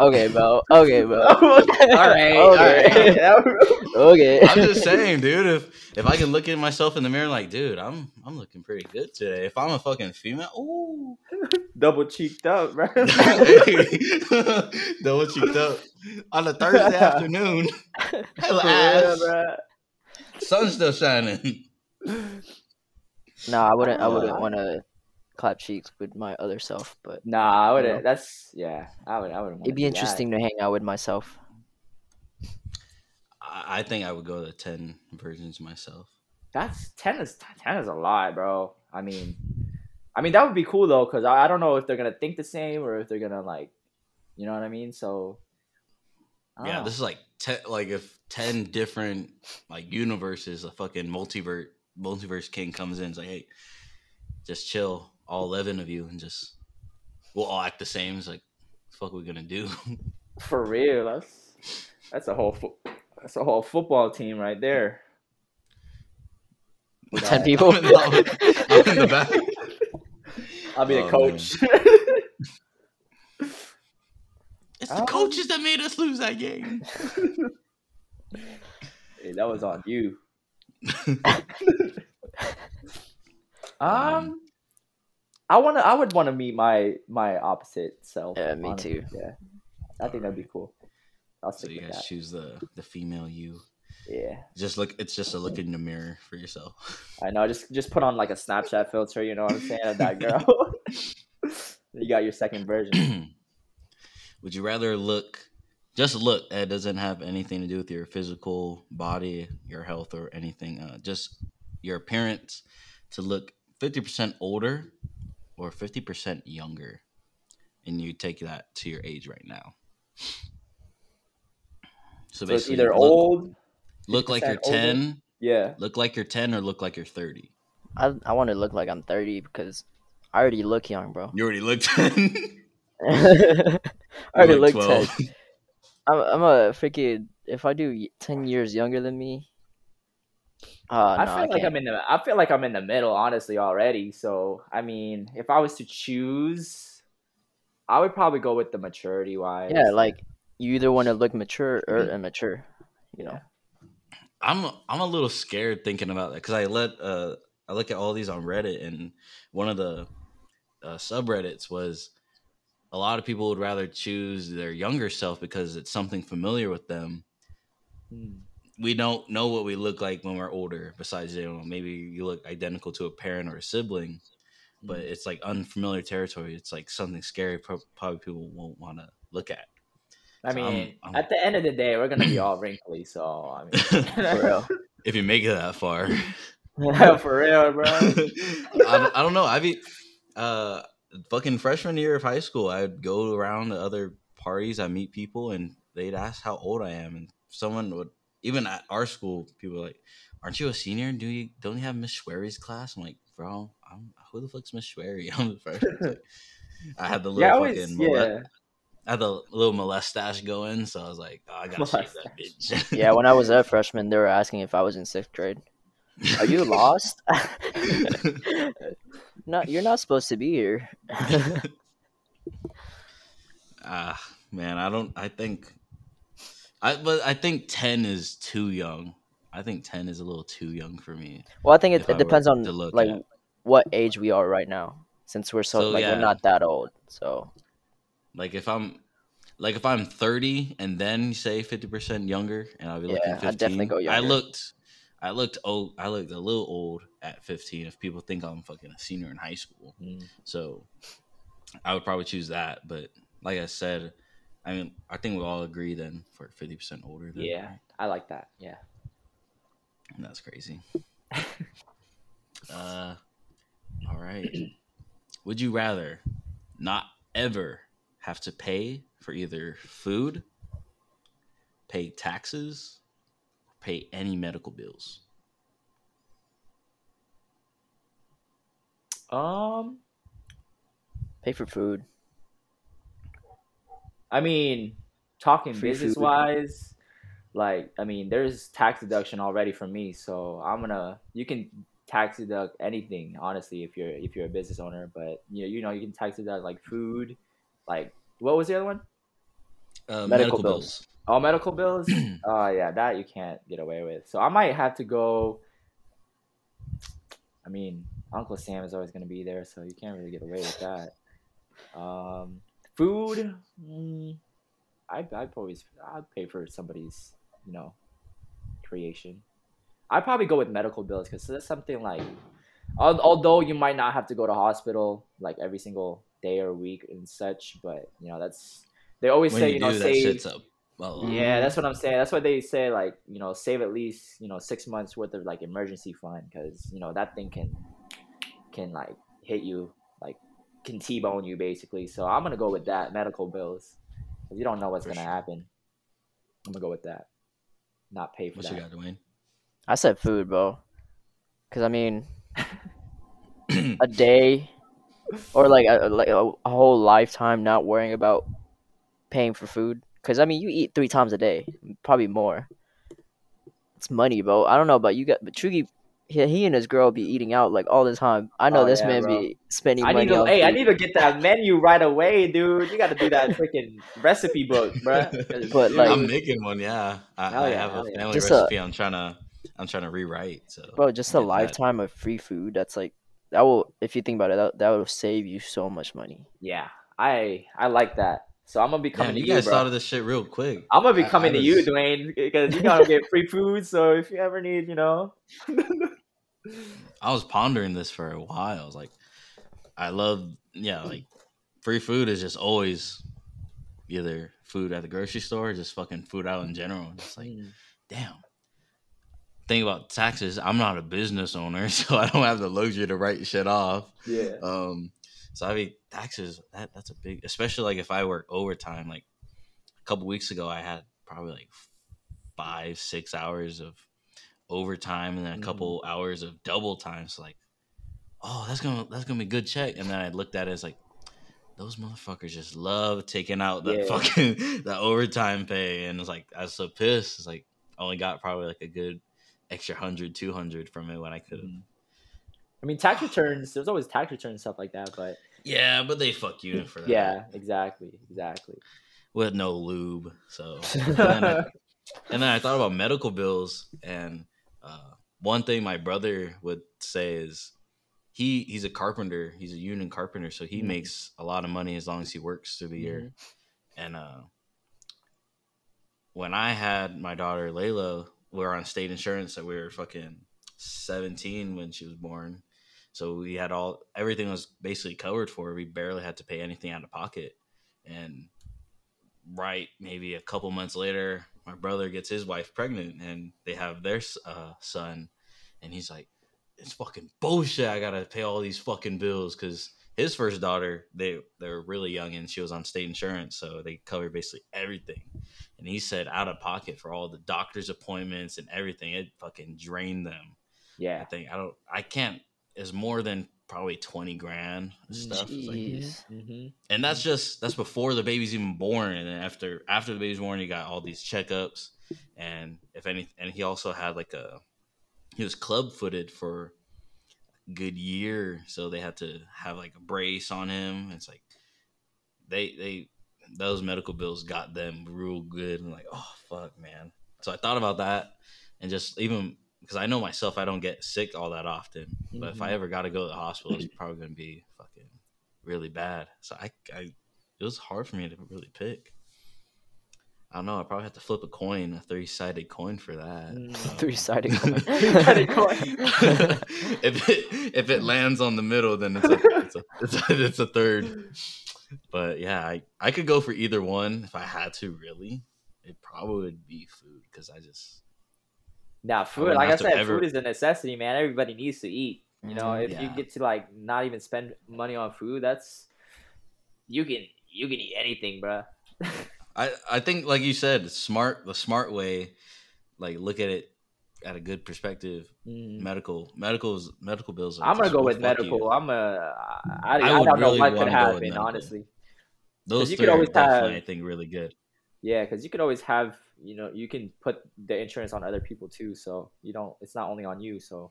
[SPEAKER 1] Okay, bro. Okay, bro.
[SPEAKER 3] all right. All
[SPEAKER 1] Okay.
[SPEAKER 3] right.
[SPEAKER 1] Okay.
[SPEAKER 2] I'm just saying, dude. If if I can look at myself in the mirror, like, dude, I'm I'm looking pretty good today. If I'm a fucking female, ooh,
[SPEAKER 3] Double cheeked up, bro.
[SPEAKER 2] Hey. double cheeked up on a Thursday afternoon. Hella
[SPEAKER 3] Yeah,
[SPEAKER 2] ass.
[SPEAKER 3] bruh.
[SPEAKER 2] Sun's still shining.
[SPEAKER 1] no, I wouldn't. I wouldn't
[SPEAKER 3] Uh,
[SPEAKER 1] want to clap cheeks with my other self, but
[SPEAKER 3] Nah, I wouldn't.
[SPEAKER 1] know?
[SPEAKER 3] That's yeah. I would. I wouldn't.
[SPEAKER 1] it'd be interesting to hang out with myself.
[SPEAKER 2] I I think I would go to ten versions myself.
[SPEAKER 3] That's ten is ten is a lot, bro. I mean, I mean that would be cool though, because I, I don't know if they're gonna think the same or if they're gonna like, you know what I mean. So. I
[SPEAKER 2] Yeah,
[SPEAKER 3] know.
[SPEAKER 2] this is like ten, like if ten different like universes, a fucking multiverse multiverse king comes in, it's like, hey, just chill, all eleven of you, and just we'll all act the same. It's like, fuck, we gonna do?
[SPEAKER 3] For real, that's that's a whole fo- that's a whole football team right there.
[SPEAKER 1] With ten people.
[SPEAKER 2] I'm in the- I'm in the back.
[SPEAKER 3] I'll be the
[SPEAKER 2] Oh,
[SPEAKER 3] coach.
[SPEAKER 2] It's the
[SPEAKER 3] Um,
[SPEAKER 2] coaches that made us lose that game.
[SPEAKER 3] hey, that was on you.
[SPEAKER 2] Um,
[SPEAKER 3] Um, I wanna. I would want to meet my my opposite self.
[SPEAKER 1] Yeah, me
[SPEAKER 3] honestly.
[SPEAKER 1] too.
[SPEAKER 3] Yeah, I think that'd be cool. I'll
[SPEAKER 2] So you
[SPEAKER 3] with
[SPEAKER 2] guys
[SPEAKER 3] that.
[SPEAKER 2] choose the the female you.
[SPEAKER 3] Yeah,
[SPEAKER 2] Just look. It's just a look in the mirror for yourself.
[SPEAKER 3] I know. Just just put on like a Snapchat filter. You know what I'm saying? Of that girl. you got your second version.
[SPEAKER 2] Would you rather look? Just look. It doesn't have anything to do with your physical body, your health, or anything. Uh, just your appearance to look fifty percent older or fifty percent younger, and you take that to your age right now. So
[SPEAKER 3] So it's
[SPEAKER 2] basically,
[SPEAKER 3] either
[SPEAKER 2] look,
[SPEAKER 3] old.
[SPEAKER 2] look like you're
[SPEAKER 3] 50% older?
[SPEAKER 2] ten,
[SPEAKER 3] Yeah.
[SPEAKER 2] look like you're ten, or look like you're thirty.
[SPEAKER 1] I I want to look like I'm 30 because I already look young, bro.
[SPEAKER 2] You already look ten.
[SPEAKER 1] I already
[SPEAKER 2] You're
[SPEAKER 1] look 10. I'm, I'm a freaking. If I do 10 years younger than me, uh,
[SPEAKER 3] I
[SPEAKER 1] no,
[SPEAKER 3] feel
[SPEAKER 1] I
[SPEAKER 3] like
[SPEAKER 1] can't.
[SPEAKER 3] I'm in the. I feel like I'm in the middle, honestly, already. So I mean, if I was to choose, I would probably go with the maturity wise.
[SPEAKER 1] Yeah, like you either want to look mature or immature. You know.
[SPEAKER 2] I'm I'm a little scared thinking about that because I let uh I look at all these on Reddit and one of the uh, subreddits was a lot of people would rather choose their younger self because it's something familiar with them.
[SPEAKER 3] Hmm.
[SPEAKER 2] We don't know what we look like when we're older. Besides, you know, maybe you look identical to a parent or a sibling, but
[SPEAKER 3] Hmm.
[SPEAKER 2] it's like unfamiliar territory. It's like something scary. Probably people won't want to look at.
[SPEAKER 3] I
[SPEAKER 2] So I'm-
[SPEAKER 3] mean,
[SPEAKER 2] I'm-
[SPEAKER 3] at the end of the day, we're gonna be all wrinkly. So I mean,
[SPEAKER 1] For real.
[SPEAKER 2] If you make it that far.
[SPEAKER 3] Yeah, for real, bro.
[SPEAKER 2] I, don't, I don't know. I be uh fucking freshman year of high school, I'd go around to other parties, I meet people and they'd ask how old I am and someone would even at our school, people were like, Aren't you a senior? Do you don't you have Miss Schwery's class? I'm like, bro, I'm who the fuck's Miss Schwery? I'm a freshman. It's like, I had the little
[SPEAKER 3] Yeah, I always,
[SPEAKER 2] fucking mole-
[SPEAKER 3] yeah.
[SPEAKER 2] I had the little mustache going, so I was like, oh, I gotta shave that bitch.
[SPEAKER 1] Yeah, when I was a freshman, they were asking if I was in sixth grade. Are you lost? no, you're not supposed to be here.
[SPEAKER 2] Ah, man, I don't. I think, I but I think ten is too young. I think ten is a little too young for me.
[SPEAKER 1] well, I think it,
[SPEAKER 2] If I
[SPEAKER 1] it depends on
[SPEAKER 2] to look
[SPEAKER 1] like
[SPEAKER 2] at-
[SPEAKER 1] what age we are right now. Since we're so,
[SPEAKER 2] So,
[SPEAKER 1] like
[SPEAKER 2] yeah.
[SPEAKER 1] we're not that old, so
[SPEAKER 2] Like if I'm, like if I'm thirty and then say fifty percent younger, and I'll be looking
[SPEAKER 1] Yeah,
[SPEAKER 2] fifteen.
[SPEAKER 1] I'd definitely go younger.
[SPEAKER 2] I looked, I looked old. I looked a little old at fifteen. If people think I'm fucking a senior in high school,
[SPEAKER 3] Mm.
[SPEAKER 2] so I would probably choose that. But like I said, I mean, I think we all agree then for fifty percent older. Then,
[SPEAKER 3] Yeah, I like that. Yeah.
[SPEAKER 2] And That's crazy. uh, all right. Would you rather not ever have to pay for either food, pay taxes, or pay any medical bills?
[SPEAKER 3] Um,
[SPEAKER 1] pay for food.
[SPEAKER 3] I mean, talking
[SPEAKER 1] Free food.
[SPEAKER 3] business wise, like I mean, there's tax deduction already for me, so I'm gonna you can tax deduct anything honestly if you're if you're a business owner, but you know you know you can tax deduct like food, like what was the other one?
[SPEAKER 2] Uh,
[SPEAKER 1] Medical bills.
[SPEAKER 3] All medical bills. Oh yeah, that you can't get away with. So I might have to go. I mean, Uncle Sam is always gonna be there, so you can't really get away with that. Um, food. Mm, I I'd always I'd pay for somebody's you know creation. I'd probably go with medical bills because that's something like, although you might not have to go to hospital like every single day or week and such, but you know that's they always
[SPEAKER 2] when
[SPEAKER 3] say
[SPEAKER 2] you,
[SPEAKER 3] you know
[SPEAKER 2] do, that
[SPEAKER 3] save
[SPEAKER 2] shit's up. Well,
[SPEAKER 3] yeah, that's what I'm saying. That's why they say like you know save at least you know six months worth of like emergency fund because you know that thing can can like hit you like can t-bone you basically. So I'm gonna go with that medical bills. you don't know what's
[SPEAKER 2] For
[SPEAKER 3] gonna
[SPEAKER 2] sure.
[SPEAKER 3] happen. I'm gonna go with that. Not pay for
[SPEAKER 2] What you
[SPEAKER 3] that.
[SPEAKER 2] got, Dwayne?
[SPEAKER 1] I said food, bro. Because I mean, a day or like a, like a, a whole lifetime not worrying about paying for food. Because I mean, you eat three times a day, probably more. It's money, bro. I don't know about you, got but Chugi, he, he and his girl be eating out like all the time. I know
[SPEAKER 3] Oh,
[SPEAKER 1] this
[SPEAKER 3] yeah,
[SPEAKER 1] man
[SPEAKER 3] bro.
[SPEAKER 1] be spending
[SPEAKER 3] I
[SPEAKER 1] money
[SPEAKER 3] need to
[SPEAKER 1] on
[SPEAKER 3] hey, I need to get that menu right away, dude. You got to do that freaking recipe book, bro.
[SPEAKER 1] But, like-
[SPEAKER 2] I'm making one. Yeah, I, I
[SPEAKER 3] yeah,
[SPEAKER 2] have a family
[SPEAKER 1] Just a-
[SPEAKER 2] recipe. I'm trying to, I'm trying to rewrite. So,
[SPEAKER 1] Bro, just a
[SPEAKER 2] get that.
[SPEAKER 1] lifetime of free food. That's like that will if you think about it, that that will save you so much money.
[SPEAKER 3] Yeah, I I like that. So I'm gonna be coming
[SPEAKER 2] Damn,
[SPEAKER 3] to
[SPEAKER 2] you
[SPEAKER 3] you,
[SPEAKER 2] guys
[SPEAKER 3] bro.
[SPEAKER 2] thought of this shit real quick.
[SPEAKER 3] I'm gonna be
[SPEAKER 2] I- I
[SPEAKER 3] coming to you, Dwayne, because you gotta get free food. So if you ever need, you know,
[SPEAKER 2] I was pondering this for a while. I was like, I love, yeah, like free food is just always either food at the grocery store or just fucking food out in general. It's like,
[SPEAKER 3] Mm.
[SPEAKER 2] damn. Thing about taxes, I'm not a business owner, so I don't have the luxury to write shit off.
[SPEAKER 3] yeah,
[SPEAKER 2] Um, so I mean, taxes that that's a big, especially like if I work overtime. Like a couple weeks ago, I had probably like five, six hours of overtime, and then a couple hours of double time. So like, oh, that's gonna that's gonna be a good check. And then I looked at it as like, those motherfuckers just love taking out the
[SPEAKER 3] Yeah.
[SPEAKER 2] fucking the overtime pay, and it's like I was so pissed. It's like I only got probably like a good extra 100 200 from it when i could have
[SPEAKER 3] Mhm. I mean, tax returns. There's always tax returns stuff like that, but
[SPEAKER 2] yeah but they fuck you for that
[SPEAKER 3] yeah, exactly, exactly.
[SPEAKER 2] with no lube. So, and then, I, and then I thought about medical bills, and uh, one thing my brother would say is he he's a carpenter. He's a union carpenter, so he
[SPEAKER 3] Mhm.
[SPEAKER 2] makes a lot of money as long as he works through the year.
[SPEAKER 3] Mm-hmm.
[SPEAKER 2] And uh, when I had my daughter Layla, we were on state insurance, that we were fucking seventeen when she was born. So we had all everything was basically covered for. her. We barely had to pay anything out of pocket. And right, maybe a couple months later, my brother gets his wife pregnant, and they have their uh, son, and he's like, "It's fucking bullshit. I gotta pay all these fucking bills because." His first daughter, they they were really young and she was on state insurance, so they covered basically everything. And he said out of pocket for all the doctor's appointments and everything, it fucking drained them.
[SPEAKER 3] Yeah.
[SPEAKER 2] I think I don't, I can't. It's more than probably twenty grand and stuff. It's like-
[SPEAKER 1] Jeez.
[SPEAKER 3] hmm
[SPEAKER 2] and that's just that's before the baby's even born, and then after after the baby's born, you got all these checkups, and if any, and he also had like a he was club footed for a good year, so they had to have like a brace on him. It's like they they those medical bills got them real good, and like oh fuck man. So I thought about that, and just even because I know myself, I don't get sick all that often, but if I
[SPEAKER 3] Mhm.
[SPEAKER 2] ever got to go to the hospital, it's probably gonna be fucking really bad. So I, I it was hard for me to really pick. I don't know. I probably have to flip a coin, a three sided coin for that.
[SPEAKER 3] Mm.
[SPEAKER 2] Um,
[SPEAKER 1] Three sided coin.
[SPEAKER 3] Three-sided coin.
[SPEAKER 2] if it if it lands on the middle, then it's a it's a, it's a, it's a third. But yeah, I I could go for either one if I had to. Really, it probably would be food because I just
[SPEAKER 3] Now, food,
[SPEAKER 2] wouldn't
[SPEAKER 3] like I said,
[SPEAKER 2] ever-
[SPEAKER 3] food is a necessity, man. Everybody needs to eat. You know,
[SPEAKER 1] Mhm.
[SPEAKER 3] if you get to like not even spend money on food, that's you can you can eat anything, bruh.
[SPEAKER 2] I I think like you said, smart the smart way, like look at it at a good perspective.
[SPEAKER 3] Mhm.
[SPEAKER 2] Medical medicals medical bills. are
[SPEAKER 3] I'm gonna go with medical.
[SPEAKER 2] you.
[SPEAKER 3] I'm a. I, I,
[SPEAKER 2] I
[SPEAKER 3] I don't know what could
[SPEAKER 2] wanna go with
[SPEAKER 3] happen, honestly.
[SPEAKER 2] Those
[SPEAKER 3] you
[SPEAKER 2] three
[SPEAKER 3] could
[SPEAKER 2] are
[SPEAKER 3] always
[SPEAKER 2] definitely,
[SPEAKER 3] have-
[SPEAKER 2] I think, really good.
[SPEAKER 3] Yeah, because you could always have, you know, you can put the insurance on other people too, so you don't. It's not only on you. So,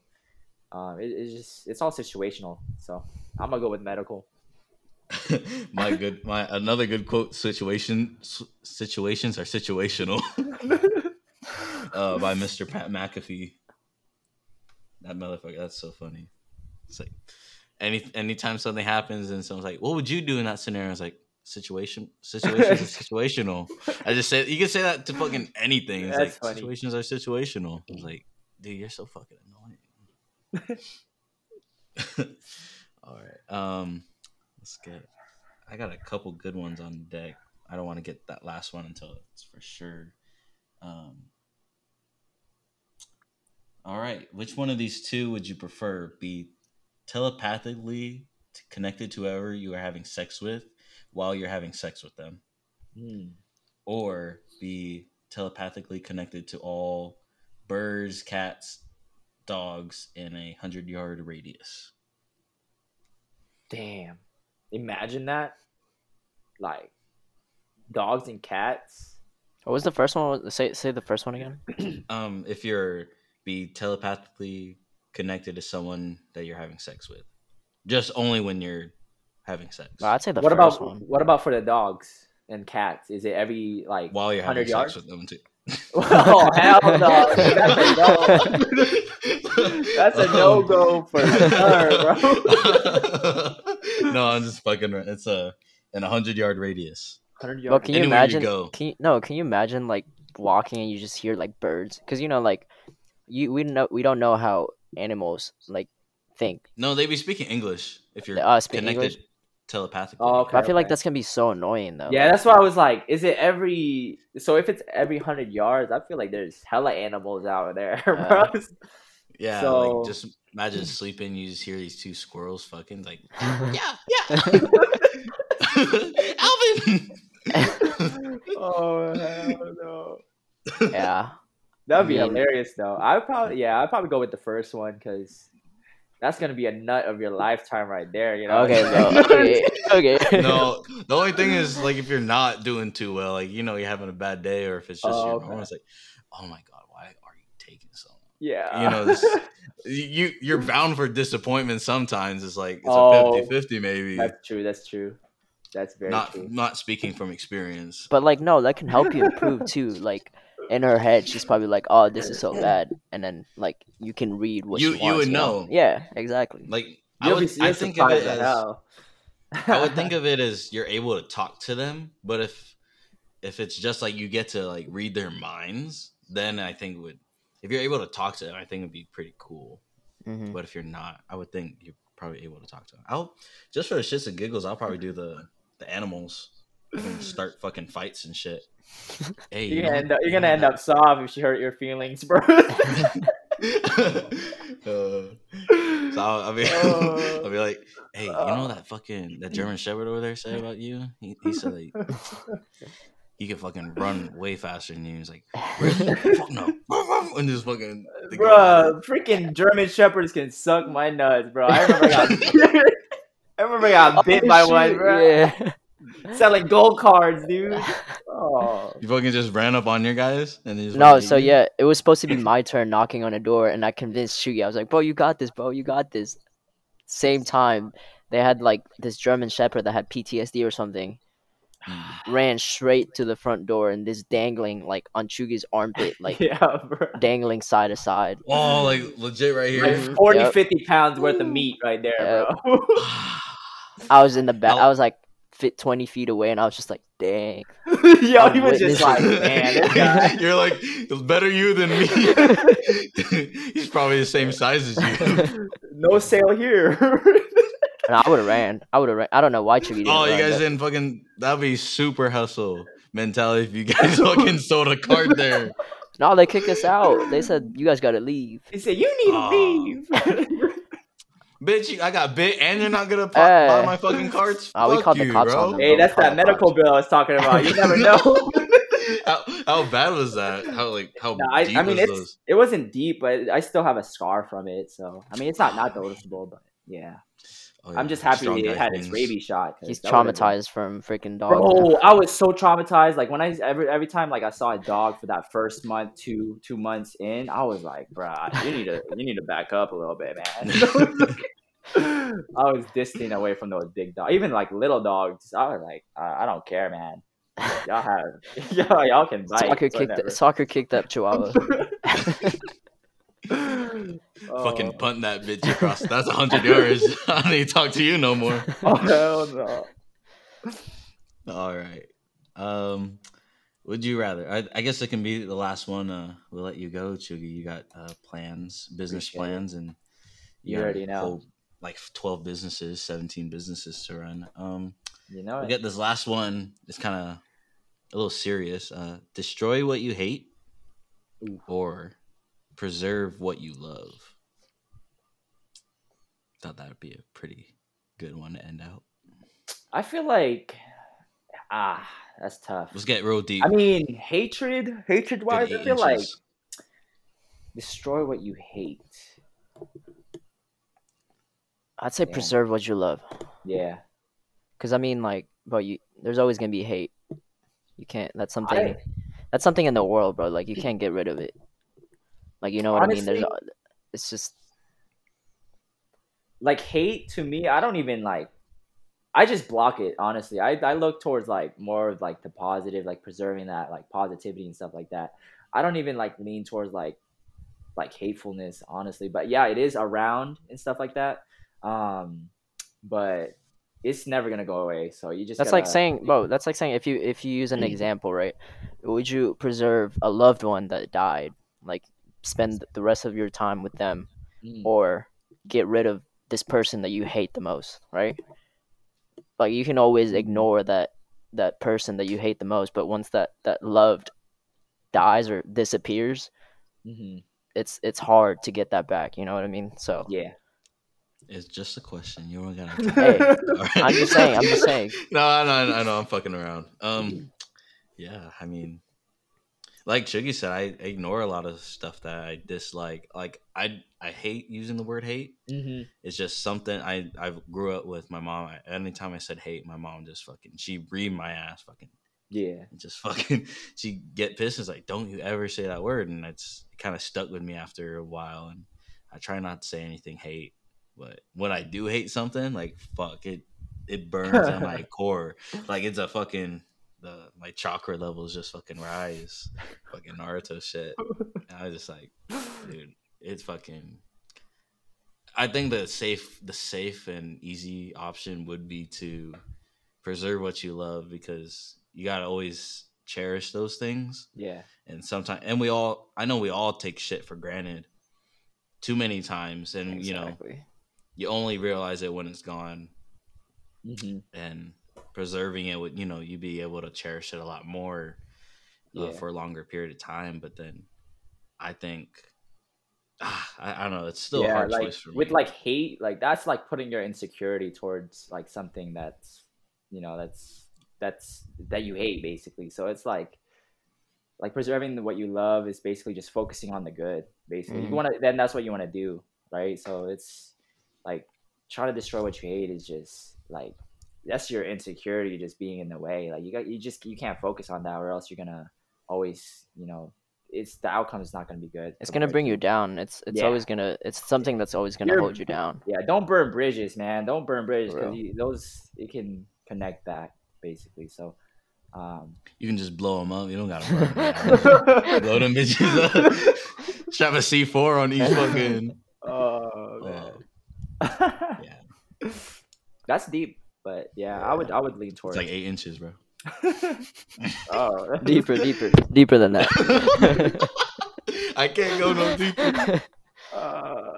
[SPEAKER 3] um, it, it's just it's all situational. So I'm gonna go with medical.
[SPEAKER 2] my good, my another good quote: "Situation situations are situational." uh, by Mr. Pat McAfee. That motherfucker. That's so funny. It's like any anytime something happens and someone's like, "What would you do in that scenario?" It's like situation situations are situational. I just say you can say that to fucking anything. It's
[SPEAKER 3] That's
[SPEAKER 2] like
[SPEAKER 3] funny.
[SPEAKER 2] situations are situational. It's like, dude, you're so fucking annoying. All right. Um, let's get. I got a couple good ones on deck. I don't want to get that last one until it's for sure. Um. All right. Which one of these two would you prefer? Be telepathically connected to whoever you are having sex with while you're having sex with them,
[SPEAKER 3] Hmm.
[SPEAKER 2] or be telepathically connected to all birds, cats, dogs in a hundred yard radius.
[SPEAKER 3] Damn. Imagine that. Like dogs and cats.
[SPEAKER 1] What was the first one? Say say the first one again.
[SPEAKER 2] Um, if you're be telepathically connected to someone that you're having sex with, just only when you're having sex.
[SPEAKER 1] No, I'd say the
[SPEAKER 3] what
[SPEAKER 1] first
[SPEAKER 3] about
[SPEAKER 1] one.
[SPEAKER 3] what about for the dogs and cats? Is it every like
[SPEAKER 2] while you're having
[SPEAKER 3] 100
[SPEAKER 2] sex
[SPEAKER 3] yards?
[SPEAKER 2] with them too.
[SPEAKER 3] Oh hell no! That's a no. That's a no go for sure, bro.
[SPEAKER 2] no, I'm just fucking. ra- It's a in a hundred yard radius.
[SPEAKER 3] Hundred yard.
[SPEAKER 1] Well, can you
[SPEAKER 2] Anywhere you
[SPEAKER 1] imagine?
[SPEAKER 2] go.
[SPEAKER 1] Can you, no, can you imagine like walking and you just hear like birds? Because you know, like you we know we don't know how animals like think.
[SPEAKER 2] No, they be speaking English if you're
[SPEAKER 1] Uh, speak
[SPEAKER 2] connected
[SPEAKER 1] English?
[SPEAKER 2] Telepathically.
[SPEAKER 3] Oh, okay.
[SPEAKER 1] But I feel like that's gonna be so annoying though.
[SPEAKER 3] Yeah, that's why I was like, is it every? So if it's every hundred yards, I feel like there's hella animals out there, bro.
[SPEAKER 2] Yeah,
[SPEAKER 3] So-
[SPEAKER 2] like just imagine sleeping. You just hear these two squirrels fucking like,
[SPEAKER 1] Yeah.
[SPEAKER 2] yeah, yeah, Alvin.
[SPEAKER 3] oh hell no!
[SPEAKER 1] yeah.
[SPEAKER 3] That'd be
[SPEAKER 1] I mean-
[SPEAKER 3] hilarious though. I would probably yeah, I'd probably go with the first one because that's gonna be a nut of your lifetime right there. You know?
[SPEAKER 1] Okay, bro. Okay. Okay.
[SPEAKER 2] no, the only thing is like if you're not doing too well, like you know you're having a bad day, or if it's just
[SPEAKER 3] Oh,
[SPEAKER 2] your
[SPEAKER 3] okay.
[SPEAKER 2] it's like, oh my god, why are you taking so long?
[SPEAKER 3] yeah.
[SPEAKER 2] You know, this, you you're bound for disappointment. Sometimes it's like it's
[SPEAKER 3] Oh.
[SPEAKER 2] a 50-50 maybe.
[SPEAKER 3] that's true. That's true. That's very
[SPEAKER 2] Not
[SPEAKER 3] true.
[SPEAKER 2] not speaking from experience.
[SPEAKER 1] But like no, that can help you improve too. Like in her head, she's probably like, "Oh, this is so bad," and then like you can read what
[SPEAKER 2] You-
[SPEAKER 1] she
[SPEAKER 2] you
[SPEAKER 1] wants.
[SPEAKER 2] would know.
[SPEAKER 1] Yeah, exactly.
[SPEAKER 2] Like I would, I think of it
[SPEAKER 3] as
[SPEAKER 2] as
[SPEAKER 3] hell.
[SPEAKER 2] I would think of it as you're able to talk to them, but if if it's just like you get to like read their minds, then I think it would if you're able to talk to them, I think it'd be pretty cool.
[SPEAKER 1] hmm
[SPEAKER 2] But if you're not, I would think you're probably able to talk to them. I'll just for the shits and giggles, I'll probably do the the animals and start fucking fights and shit. Hey,
[SPEAKER 3] You're gonna end up, you're gonna end up soft if she hurt your feelings, bro.
[SPEAKER 2] Uh, so I'll, I'll be,
[SPEAKER 3] Uh,
[SPEAKER 2] I'll be like, hey, you know that fucking that German Shepherd over there said about you? He, he said that he could fucking run way faster than you. He's like, really? Fuck no, and just fucking, Bro, guy-
[SPEAKER 3] freaking German shepherds can suck my nuts, bro. I remember I got, I remember I got bit
[SPEAKER 1] Oh,
[SPEAKER 3] by
[SPEAKER 1] shit,
[SPEAKER 3] one, bro.
[SPEAKER 1] Yeah.
[SPEAKER 3] Selling gold cards, dude. Oh,
[SPEAKER 2] You fucking just ran up on your guys and they just
[SPEAKER 1] No, so
[SPEAKER 2] you?
[SPEAKER 1] yeah, it was supposed to be my turn knocking on a door, and I convinced Chugi. I was like, "Bro, you got this, bro. You got this." Same time, they had like this German Shepherd that had PTSD or something. Ran straight to the front door, and this dangling like on Chugi's armpit, like
[SPEAKER 3] yeah, bro.
[SPEAKER 1] dangling side to side.
[SPEAKER 2] Oh, like legit right here.
[SPEAKER 3] Like 40,
[SPEAKER 1] Yep.
[SPEAKER 3] 50 pounds worth of meat right there, bro.
[SPEAKER 1] I was in the back. I was like fit twenty feet away, and I was just like, "Dang."
[SPEAKER 3] Yo,
[SPEAKER 1] I'm
[SPEAKER 3] he was just like, man.
[SPEAKER 2] You're like better you than me. He's probably the same size as you.
[SPEAKER 3] No sale here.
[SPEAKER 1] And I would have ran. I would have ran. I don't know why Chugi didn't
[SPEAKER 2] Oh, you guys
[SPEAKER 1] but-
[SPEAKER 2] didn't fucking. That'd be super hustle mentality if you guys fucking sold a cart there.
[SPEAKER 1] No, they kicked us out. They said you guys got to leave.
[SPEAKER 3] he said, "You need to leave."
[SPEAKER 2] Bitch, you, I got bit and you're not gonna pop,
[SPEAKER 1] Hey.
[SPEAKER 2] buy my fucking carts.
[SPEAKER 1] Ah, we
[SPEAKER 2] Fuck
[SPEAKER 1] called the
[SPEAKER 2] you,
[SPEAKER 1] cops
[SPEAKER 2] bro.
[SPEAKER 1] on
[SPEAKER 3] hey, that's that medical bill I was talking about. You never know.
[SPEAKER 2] how, how bad was that? How like how
[SPEAKER 3] No, I,
[SPEAKER 2] deep
[SPEAKER 3] I mean,
[SPEAKER 2] was
[SPEAKER 3] it's
[SPEAKER 2] those?
[SPEAKER 3] it wasn't deep, but I still have a scar from it. So I mean, it's not not noticeable, but yeah,
[SPEAKER 2] Oh, yeah,
[SPEAKER 3] I'm just happy
[SPEAKER 2] strong
[SPEAKER 3] he
[SPEAKER 2] guy
[SPEAKER 3] had his
[SPEAKER 2] things.
[SPEAKER 3] rabies shot.
[SPEAKER 1] He's
[SPEAKER 3] that been-
[SPEAKER 1] traumatized from freaking dogs. Oh.
[SPEAKER 3] I was so traumatized. Like when I every every time like I saw a dog for that first month, two two months in, I was like, bruh, you need to you need to back up a little bit, man. I was distant away from those big dogs, even like little dogs. I was like, I, I don't care, man. Y'all have y'all, y'all can bite.
[SPEAKER 1] Soccer kicked.
[SPEAKER 3] whatever.
[SPEAKER 1] Soccer kicked that chihuahua.
[SPEAKER 2] Fucking
[SPEAKER 3] Oh,
[SPEAKER 2] punt that bitch across. That's a hundred yards. I don't need to talk to you no more.
[SPEAKER 3] oh hell no.
[SPEAKER 2] All right. Um, would you rather? I, I guess it can be the last one. Uh, we'll let you go, Chugi. You got uh, plans, business
[SPEAKER 3] Appreciate it.
[SPEAKER 2] plans, and
[SPEAKER 3] You
[SPEAKER 2] a
[SPEAKER 3] already know.
[SPEAKER 2] whole, like twelve businesses, seventeen businesses to run. Um,
[SPEAKER 3] You know
[SPEAKER 2] we
[SPEAKER 3] it.
[SPEAKER 2] get this last one. It's kind of a little serious. Uh, destroy what you hate,
[SPEAKER 3] Ooh.
[SPEAKER 2] or preserve what you love. Thought that would be a pretty good one to end out.
[SPEAKER 3] I feel like ah, that's tough.
[SPEAKER 2] Let's get real deep.
[SPEAKER 3] I mean, hatred, hatred wise, I
[SPEAKER 2] eight
[SPEAKER 3] feel like destroy what you hate.
[SPEAKER 1] I'd say
[SPEAKER 3] Yeah.
[SPEAKER 1] preserve what you love,
[SPEAKER 3] Yeah,
[SPEAKER 1] because I mean, like, bro, you there's always gonna be hate. You can't. That's something.
[SPEAKER 3] I-
[SPEAKER 1] that's something in the world, bro. Like you can't get rid of it. Like you know what I mean? There's. It's just.
[SPEAKER 3] Like hate to me, I don't even like. I just block it honestly. I, I look towards like more of like the positive, like preserving that like positivity and stuff like that. I don't even like lean towards like like hatefulness honestly, but yeah, it is around and stuff like that. Um, but it's never gonna go away. So you just
[SPEAKER 1] That's like
[SPEAKER 3] gotta-
[SPEAKER 1] saying, bro. That's like saying if you if you use an example, right? Would you preserve a loved one that died, like spend the rest of your time with them,
[SPEAKER 3] Mm,
[SPEAKER 1] or get rid of this person that you hate the most, right? Like you can always ignore that that person that you hate the most, but once that that loved dies or disappears,
[SPEAKER 3] mhm.
[SPEAKER 1] it's it's hard to get that back. You know what I mean? So
[SPEAKER 3] Yeah.
[SPEAKER 2] It's just a question. You don't gotta.
[SPEAKER 1] Hey,
[SPEAKER 2] Alright.
[SPEAKER 1] I'm just saying. I'm just saying.
[SPEAKER 2] no, I know, I know. I'm fucking around. Um, yeah. I mean, like Chugi said, I ignore a lot of stuff that I dislike. Like I, I hate using the word hate.
[SPEAKER 3] hmm
[SPEAKER 2] It's just something I I grew up with. My mom. Anytime I said hate, my mom just fucking she reamed my ass. Fucking
[SPEAKER 3] Yeah.
[SPEAKER 2] just fucking. She get pissed. And it's like, don't you ever say that word. And it's kind of stuck with me after a while. And I try not to say anything hate. But when I do hate something, like fuck it, it burns on my core. Like it's a fucking the my chakra levels just fucking rise. Fucking Naruto shit. And I was just like, dude, it's fucking. I think the safe, the safe and easy option would be to preserve what you love because you gotta always cherish those things.
[SPEAKER 3] Yeah.
[SPEAKER 2] And sometimes, and we all, I know we all take shit for granted too many times, and you know, you only realize it when it's gone.
[SPEAKER 3] hmm
[SPEAKER 2] And preserving it would, you know, you'd be able to cherish it a lot more uh,
[SPEAKER 3] Yeah.
[SPEAKER 2] for a longer period of time. But then, I think, ah, I, I don't know, it's still a hard
[SPEAKER 3] like
[SPEAKER 2] choice for me.
[SPEAKER 3] with like hate, like that's like putting your insecurity towards like something that's you know that's that's that you hate basically. So it's like like preserving what you love is basically just focusing on the good. Basically,
[SPEAKER 1] Mhm.
[SPEAKER 3] you want to then that's what you want to do, right? So it's like trying to destroy what you hate is just like that's your insecurity just being in the way. Like you got you just you can't focus on that, or else you're gonna always you know it's the outcome is not gonna be good.
[SPEAKER 1] It's gonna bring you down. It's it's
[SPEAKER 3] Yeah.
[SPEAKER 1] always gonna. It's something that's always gonna
[SPEAKER 3] You're-
[SPEAKER 1] hold you down.
[SPEAKER 3] Yeah, don't burn bridges, man. Don't burn bridges
[SPEAKER 1] For
[SPEAKER 3] because those it can connect back basically. So, um,
[SPEAKER 2] you can just blow them up. You don't gotta burn them down. blow them bitches up. Strap a C four on each fucking.
[SPEAKER 3] oh
[SPEAKER 2] Uh, yeah,
[SPEAKER 3] that's deep. But yeah, I would I would lean
[SPEAKER 2] it's
[SPEAKER 3] towards.
[SPEAKER 2] like eight inches, bro.
[SPEAKER 3] oh,
[SPEAKER 1] deeper, deeper, deeper than that.
[SPEAKER 2] I can't go no deeper.
[SPEAKER 3] Uh,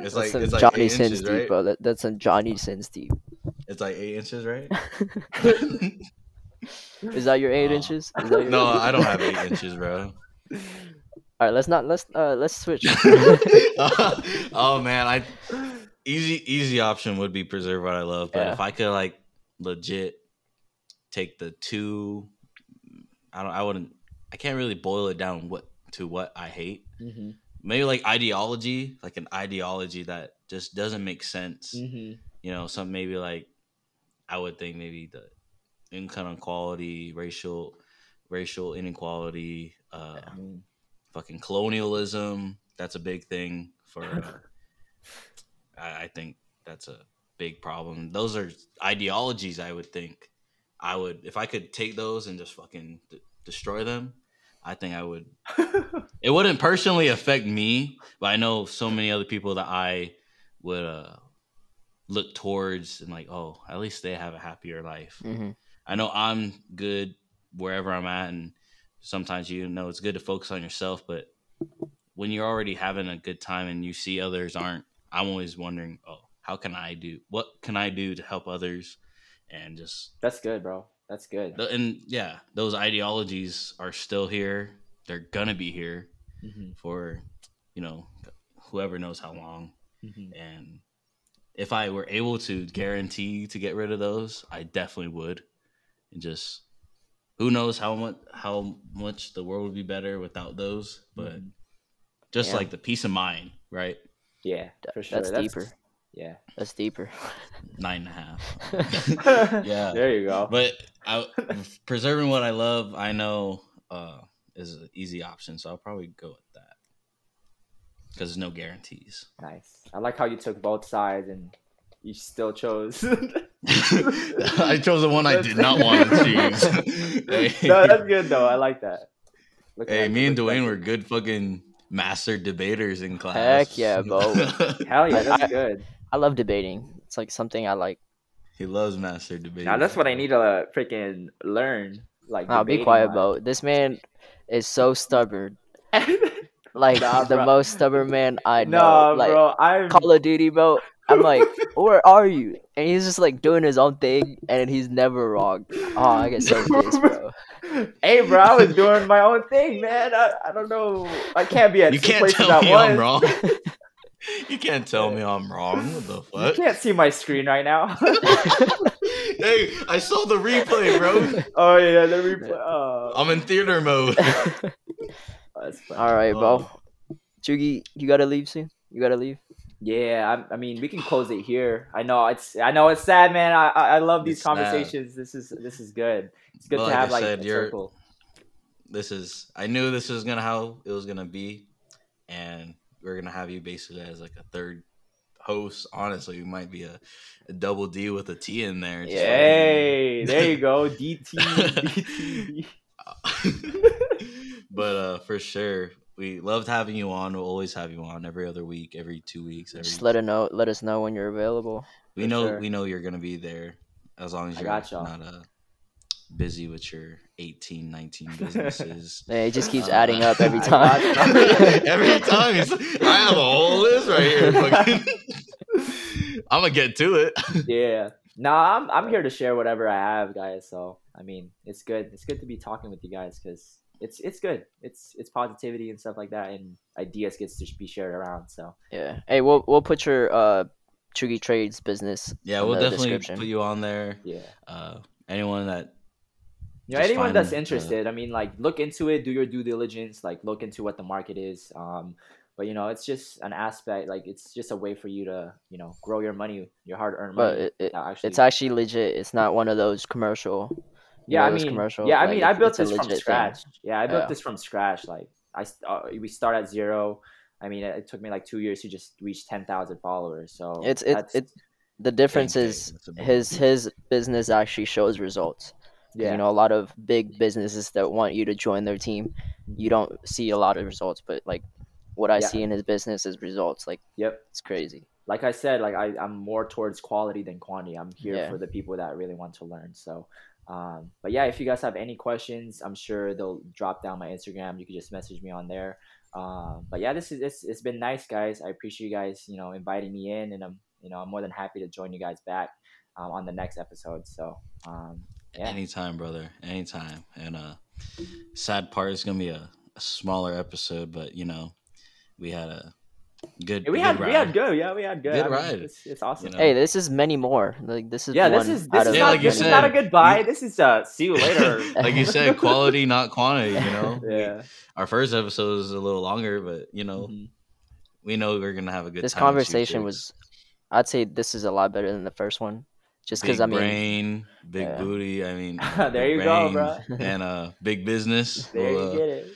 [SPEAKER 2] It's like
[SPEAKER 1] some
[SPEAKER 2] it's like
[SPEAKER 1] Johnny
[SPEAKER 2] eight
[SPEAKER 1] Sins
[SPEAKER 2] inches,
[SPEAKER 1] deep,
[SPEAKER 2] right?
[SPEAKER 1] bro. That, that's some Johnny Sins deep.
[SPEAKER 2] It's like eight inches, right?
[SPEAKER 1] Is that your eight
[SPEAKER 2] Uh,
[SPEAKER 1] inches? Is that your
[SPEAKER 2] no,
[SPEAKER 1] eight
[SPEAKER 2] I don't have eight inches, bro.
[SPEAKER 1] All right, let's not let's uh let's switch.
[SPEAKER 2] oh man, I easy easy option would be preserve what I love, but
[SPEAKER 1] Yeah.
[SPEAKER 2] if I could like legit take the two, I don't, I wouldn't, I can't really boil it down what to what I hate.
[SPEAKER 3] mhm,
[SPEAKER 2] Maybe like ideology, like an ideology that just doesn't make sense.
[SPEAKER 3] mhm.
[SPEAKER 2] You know, some maybe like I would think maybe the income inequality, racial racial inequality, uh,
[SPEAKER 3] Mm.
[SPEAKER 2] fucking colonialism. That's a big thing for. Uh, I, I think that's a big problem. Those are ideologies. I would think I would if I could take those and just fucking d- destroy them. I think I would. It wouldn't personally affect me, but I know so many other people that I would uh, look towards and like, oh, at least they have a happier life.
[SPEAKER 1] hmm
[SPEAKER 2] I know I'm good wherever I'm at, and sometimes you know it's good to focus on yourself. But when you're already having a good time and you see others aren't, I'm always wondering, oh, how can I do? What can I do to help others? And just
[SPEAKER 3] That's good, bro. That's good.
[SPEAKER 2] and yeah, those ideologies are still here. They're gonna be here
[SPEAKER 3] Mhm,
[SPEAKER 2] for you know whoever knows how long.
[SPEAKER 3] mhm.
[SPEAKER 2] And if I were able to guarantee to get rid of those, I definitely would. And just who knows how much how much the world would be better without those, but
[SPEAKER 3] Mhm.
[SPEAKER 2] just
[SPEAKER 1] Yeah.
[SPEAKER 2] like the peace of mind, right?
[SPEAKER 3] Yeah, for sure.
[SPEAKER 1] That's deeper.
[SPEAKER 3] Yeah.
[SPEAKER 1] That's deeper.
[SPEAKER 2] Nine and a half. Yeah.
[SPEAKER 3] There you go.
[SPEAKER 2] but I, preserving what I love, I know uh, is an easy option, so I'll probably go with that because there's no guarantees.
[SPEAKER 3] Nice. I like how you took both sides and you still chose
[SPEAKER 2] I chose the one I did not want to choose. hey,
[SPEAKER 3] no, that's good though. I like that. Looking
[SPEAKER 2] hey, me and Dwayne were good fucking master debaters in class.
[SPEAKER 1] Heck yeah, bro.
[SPEAKER 3] Hell yeah, that's
[SPEAKER 1] I-
[SPEAKER 3] good.
[SPEAKER 1] I love debating. It's like something I like.
[SPEAKER 2] he loves master debating.
[SPEAKER 3] Now that's what I need to uh, freaking learn. Like,
[SPEAKER 1] Nah, be quiet,
[SPEAKER 3] wise.
[SPEAKER 1] bro. This man is so stubborn. Like
[SPEAKER 3] Nah,
[SPEAKER 1] the
[SPEAKER 3] bro.
[SPEAKER 1] most stubborn man I know.
[SPEAKER 3] no,
[SPEAKER 1] like
[SPEAKER 3] bro. I'm
[SPEAKER 1] Call of Duty, bro. I'm like, where are you? And he's just like doing his own thing, and he's never wrong. Oh, I get so pissed, bro.
[SPEAKER 3] hey, bro. I was doing my own thing, man. I, I don't know. I can't be at
[SPEAKER 2] You
[SPEAKER 3] two
[SPEAKER 2] can't
[SPEAKER 3] places
[SPEAKER 2] tell
[SPEAKER 3] at
[SPEAKER 2] me
[SPEAKER 3] once.
[SPEAKER 2] I'm wrong. you can't tell me I'm wrong. What the fuck?
[SPEAKER 3] You can't see my screen right now.
[SPEAKER 2] hey, I saw the replay, bro.
[SPEAKER 3] oh yeah, the replay. Oh,
[SPEAKER 2] I'm in theater mode.
[SPEAKER 3] that's funny.
[SPEAKER 1] All right, bro.
[SPEAKER 2] Oh.
[SPEAKER 1] Chugi, you gotta leave soon. You gotta leave.
[SPEAKER 3] Yeah, I, I mean, we can close it here. I know it's, I know it's sad, man. I, I, I love these
[SPEAKER 2] It's sad.
[SPEAKER 3] conversations. This is, this is good. It's good
[SPEAKER 2] But
[SPEAKER 3] to
[SPEAKER 2] like I
[SPEAKER 3] have like
[SPEAKER 2] said,
[SPEAKER 3] a circle.
[SPEAKER 2] this is I knew this was gonna how it was gonna be, and we're gonna have you basically as like a third host. Honestly, you might be a, a double D with a T in there.
[SPEAKER 3] Hey, there you go. DT, DT.
[SPEAKER 2] but uh, for sure, we loved having you on. We'll always have you on every other week, every two weeks. Every
[SPEAKER 1] Just let it know. Let us know when you're available.
[SPEAKER 2] we know
[SPEAKER 3] sure.
[SPEAKER 2] we know you're gonna be there as long as
[SPEAKER 3] I
[SPEAKER 2] you're not uh, busy with your 18, 19 businesses.
[SPEAKER 1] It just keeps
[SPEAKER 2] Uh,
[SPEAKER 1] adding up every time.
[SPEAKER 2] Every time, it's, I have a whole list right here. fucking- I'm gonna get to it.
[SPEAKER 3] yeah. Nah, I'm I'm here to share whatever I have, guys. So I mean, it's good. It's good to be talking with you guys because it's it's good. It's it's positivity and stuff like that, and ideas gets to be shared around. So
[SPEAKER 1] yeah. Hey, we'll we'll put your uh Chugi Trades business.
[SPEAKER 2] Yeah,
[SPEAKER 1] in
[SPEAKER 2] we'll
[SPEAKER 1] the
[SPEAKER 2] definitely
[SPEAKER 1] description.
[SPEAKER 2] put you on there.
[SPEAKER 3] yeah.
[SPEAKER 2] Uh, anyone that
[SPEAKER 3] You know,
[SPEAKER 2] Just
[SPEAKER 3] anyone that's interested, I mean, like look into it, do your due diligence, like look into what the market is. Um, but you know, it's just an aspect, like it's just a way for you to, you know, grow your money, your hard-earned money
[SPEAKER 1] But
[SPEAKER 3] money.
[SPEAKER 1] it, it,
[SPEAKER 3] actually,
[SPEAKER 1] it's actually legit. It's not one of those commercial.
[SPEAKER 3] Yeah, I mean,
[SPEAKER 1] commercial,
[SPEAKER 3] yeah, I
[SPEAKER 1] like,
[SPEAKER 3] mean, I built this from
[SPEAKER 1] thing.
[SPEAKER 3] scratch. Yeah, I built
[SPEAKER 1] Yeah.
[SPEAKER 3] this from scratch. Like I, uh, we start at zero. I mean, it, it took me like two years to just reach ten thousand followers. So
[SPEAKER 1] It's it
[SPEAKER 3] that's-
[SPEAKER 1] it. The difference is
[SPEAKER 2] It's
[SPEAKER 1] his his business actually shows results.
[SPEAKER 3] yeah,
[SPEAKER 1] You know, a lot of big businesses that want you to join their team, you don't see a lot of results. But like what I
[SPEAKER 3] Yeah.
[SPEAKER 1] see in his business is results. Like
[SPEAKER 3] yep.
[SPEAKER 1] it's crazy.
[SPEAKER 3] like I said, like I, I'm more towards quality than quantity. I'm here
[SPEAKER 1] Yeah.
[SPEAKER 3] for the people that really want to learn. So, um, but yeah, if you guys have any questions, I'm sure they'll drop down my Instagram. You can just message me on there. Um, but yeah, this is it's, it's been nice, guys. I appreciate you guys, you know, inviting me in, and I'm you know I'm more than happy to join you guys back um, on the next episode. So, um, yeah,
[SPEAKER 2] anytime, brother, anytime. And uh, sad part is gonna be a, a smaller episode, but you know, we had a good.
[SPEAKER 3] Yeah, we
[SPEAKER 2] good
[SPEAKER 3] had we had
[SPEAKER 2] ride.
[SPEAKER 3] good, yeah, we had good.
[SPEAKER 2] Good
[SPEAKER 3] I mean,
[SPEAKER 2] ride.
[SPEAKER 3] It's, it's awesome.
[SPEAKER 2] You know?
[SPEAKER 1] Hey, this is many more. Like this is
[SPEAKER 3] yeah, this is this is
[SPEAKER 2] Yeah,
[SPEAKER 3] not
[SPEAKER 2] like you
[SPEAKER 3] this is not a
[SPEAKER 2] said,
[SPEAKER 3] goodbye.
[SPEAKER 2] you-
[SPEAKER 3] This is uh see you later.
[SPEAKER 2] Like you said, quality, not quantity. You know.
[SPEAKER 3] yeah.
[SPEAKER 2] Our first episode was a little longer, but you know,
[SPEAKER 3] Mhm.
[SPEAKER 2] we know we're gonna have a good.
[SPEAKER 1] this
[SPEAKER 2] time with
[SPEAKER 1] conversation was. I'd say this is a lot better than the first one, just because I mean,
[SPEAKER 2] brain, big
[SPEAKER 1] Yeah.
[SPEAKER 2] booty. I mean,
[SPEAKER 3] There
[SPEAKER 2] big
[SPEAKER 3] you go, bro.
[SPEAKER 2] And uh, big business.
[SPEAKER 3] There
[SPEAKER 2] We'll,
[SPEAKER 3] you
[SPEAKER 2] uh,
[SPEAKER 3] get it.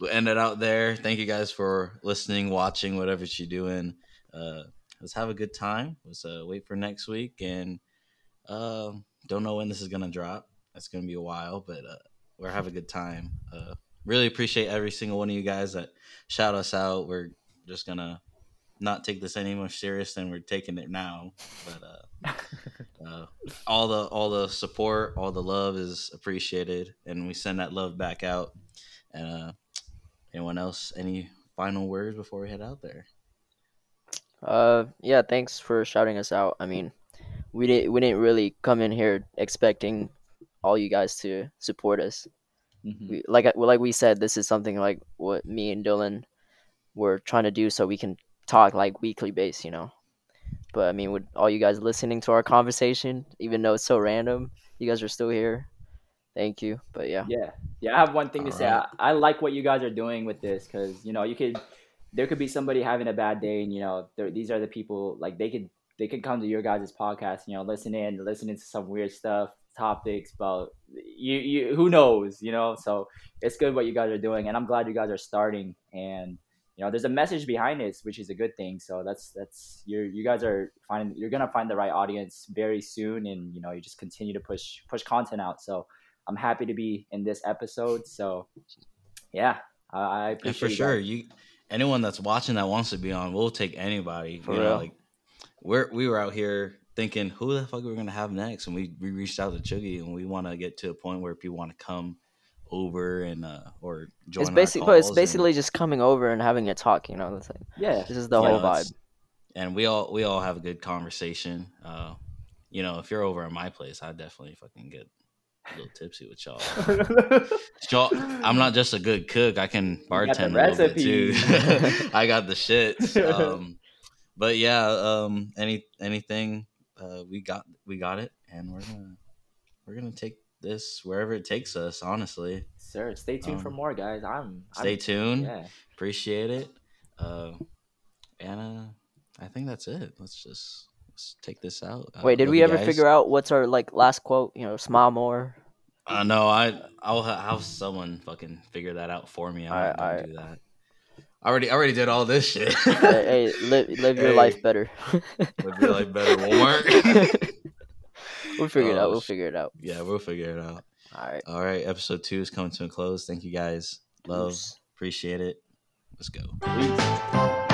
[SPEAKER 2] We'll end it out there. Thank you guys for listening, watching, whatever you're doing. Uh, let's have a good time. Let's uh, wait for next week, and um, don't know when this is gonna drop. It's gonna be a while, but uh, we're have a good time. Uh, really appreciate every single one of you guys that shout us out. We're just gonna not take this any more serious than we're taking it now, but. Uh, uh, all the all the support, all the love is appreciated, and we send that love back out. And uh, anyone else, any final words before we head out there?
[SPEAKER 1] Uh, yeah, thanks for shouting us out. I mean, we didn't we didn't really come in here expecting all you guys to support us.
[SPEAKER 3] Mhm.
[SPEAKER 1] We, like like we said, this is something like what me and Dylan were trying to do, so we can talk like weekly base, you know. But I mean, with all you guys listening to our conversation, even though it's so random, you guys are still here. Thank you. But yeah,
[SPEAKER 3] Yeah, yeah. I have one thing to say. I, I like what you guys are doing with this because you know you could, there could be somebody having a bad day, and you know these are the people like they could they could come to your guys' podcast, you know, listen in, listening to some weird stuff, topics about you you who knows, you know. So it's good what you guys are doing, and I'm glad you guys are starting. And you know there's a message behind it which is a good thing so that's that's you're you guys are finding you're gonna find the right audience very soon and you know you just continue to push push content out so i'm happy to be in this episode so yeah i, I
[SPEAKER 2] And
[SPEAKER 3] appreciate
[SPEAKER 2] for
[SPEAKER 3] you
[SPEAKER 2] sure, you anyone that's watching that wants to be on, we'll take anybody.
[SPEAKER 1] For
[SPEAKER 2] you know,
[SPEAKER 1] real.
[SPEAKER 2] like we're we were out here thinking who the fuck we're gonna have next, and we we reached out to Chugi, and we want to get to a point where people want to come over and uh or join.
[SPEAKER 1] It's basically, but it's
[SPEAKER 2] calls and-
[SPEAKER 1] basically just coming over and having a talk. You know, that's like,
[SPEAKER 3] yeah
[SPEAKER 1] this is the whole
[SPEAKER 2] know,
[SPEAKER 1] vibe.
[SPEAKER 2] and we all we all have a good conversation. Uh, you know, if you're over at my place, I definitely fucking get a little tipsy with y'all. y'all I'm not just a good cook; I can bartend a little bit too. I got the shits. Um, but yeah, um, any anything, uh, we got we got it, and we're gonna we're gonna take this wherever it takes us. Honestly,
[SPEAKER 3] sir stay tuned for
[SPEAKER 2] Um,
[SPEAKER 3] more guys i'm
[SPEAKER 2] stay
[SPEAKER 3] I'm,
[SPEAKER 2] tuned.
[SPEAKER 3] yeah
[SPEAKER 2] Appreciate it. Uh, and uh, I think that's it. Let's just let's take this out. Uh,
[SPEAKER 1] Wait, did we ever
[SPEAKER 2] guys.
[SPEAKER 1] figure out what's our like last quote? You know, smile more.
[SPEAKER 2] Uh, no, I I'll have someone fucking figure that out for me. Not gonna
[SPEAKER 1] alright.
[SPEAKER 2] do that. I already I already did all this shit.
[SPEAKER 1] hey, hey, live, live your
[SPEAKER 2] Hey.
[SPEAKER 1] life better.
[SPEAKER 2] Would be like better Walmart.
[SPEAKER 1] we'll figure it out.
[SPEAKER 2] Oh,
[SPEAKER 1] We'll figure it out.
[SPEAKER 2] yeah, we'll figure it out.
[SPEAKER 1] All right.
[SPEAKER 2] All right, episode two is coming to a close. Thank you guys. Love,
[SPEAKER 1] Peace.
[SPEAKER 2] appreciate it. Let's go.
[SPEAKER 3] Peace.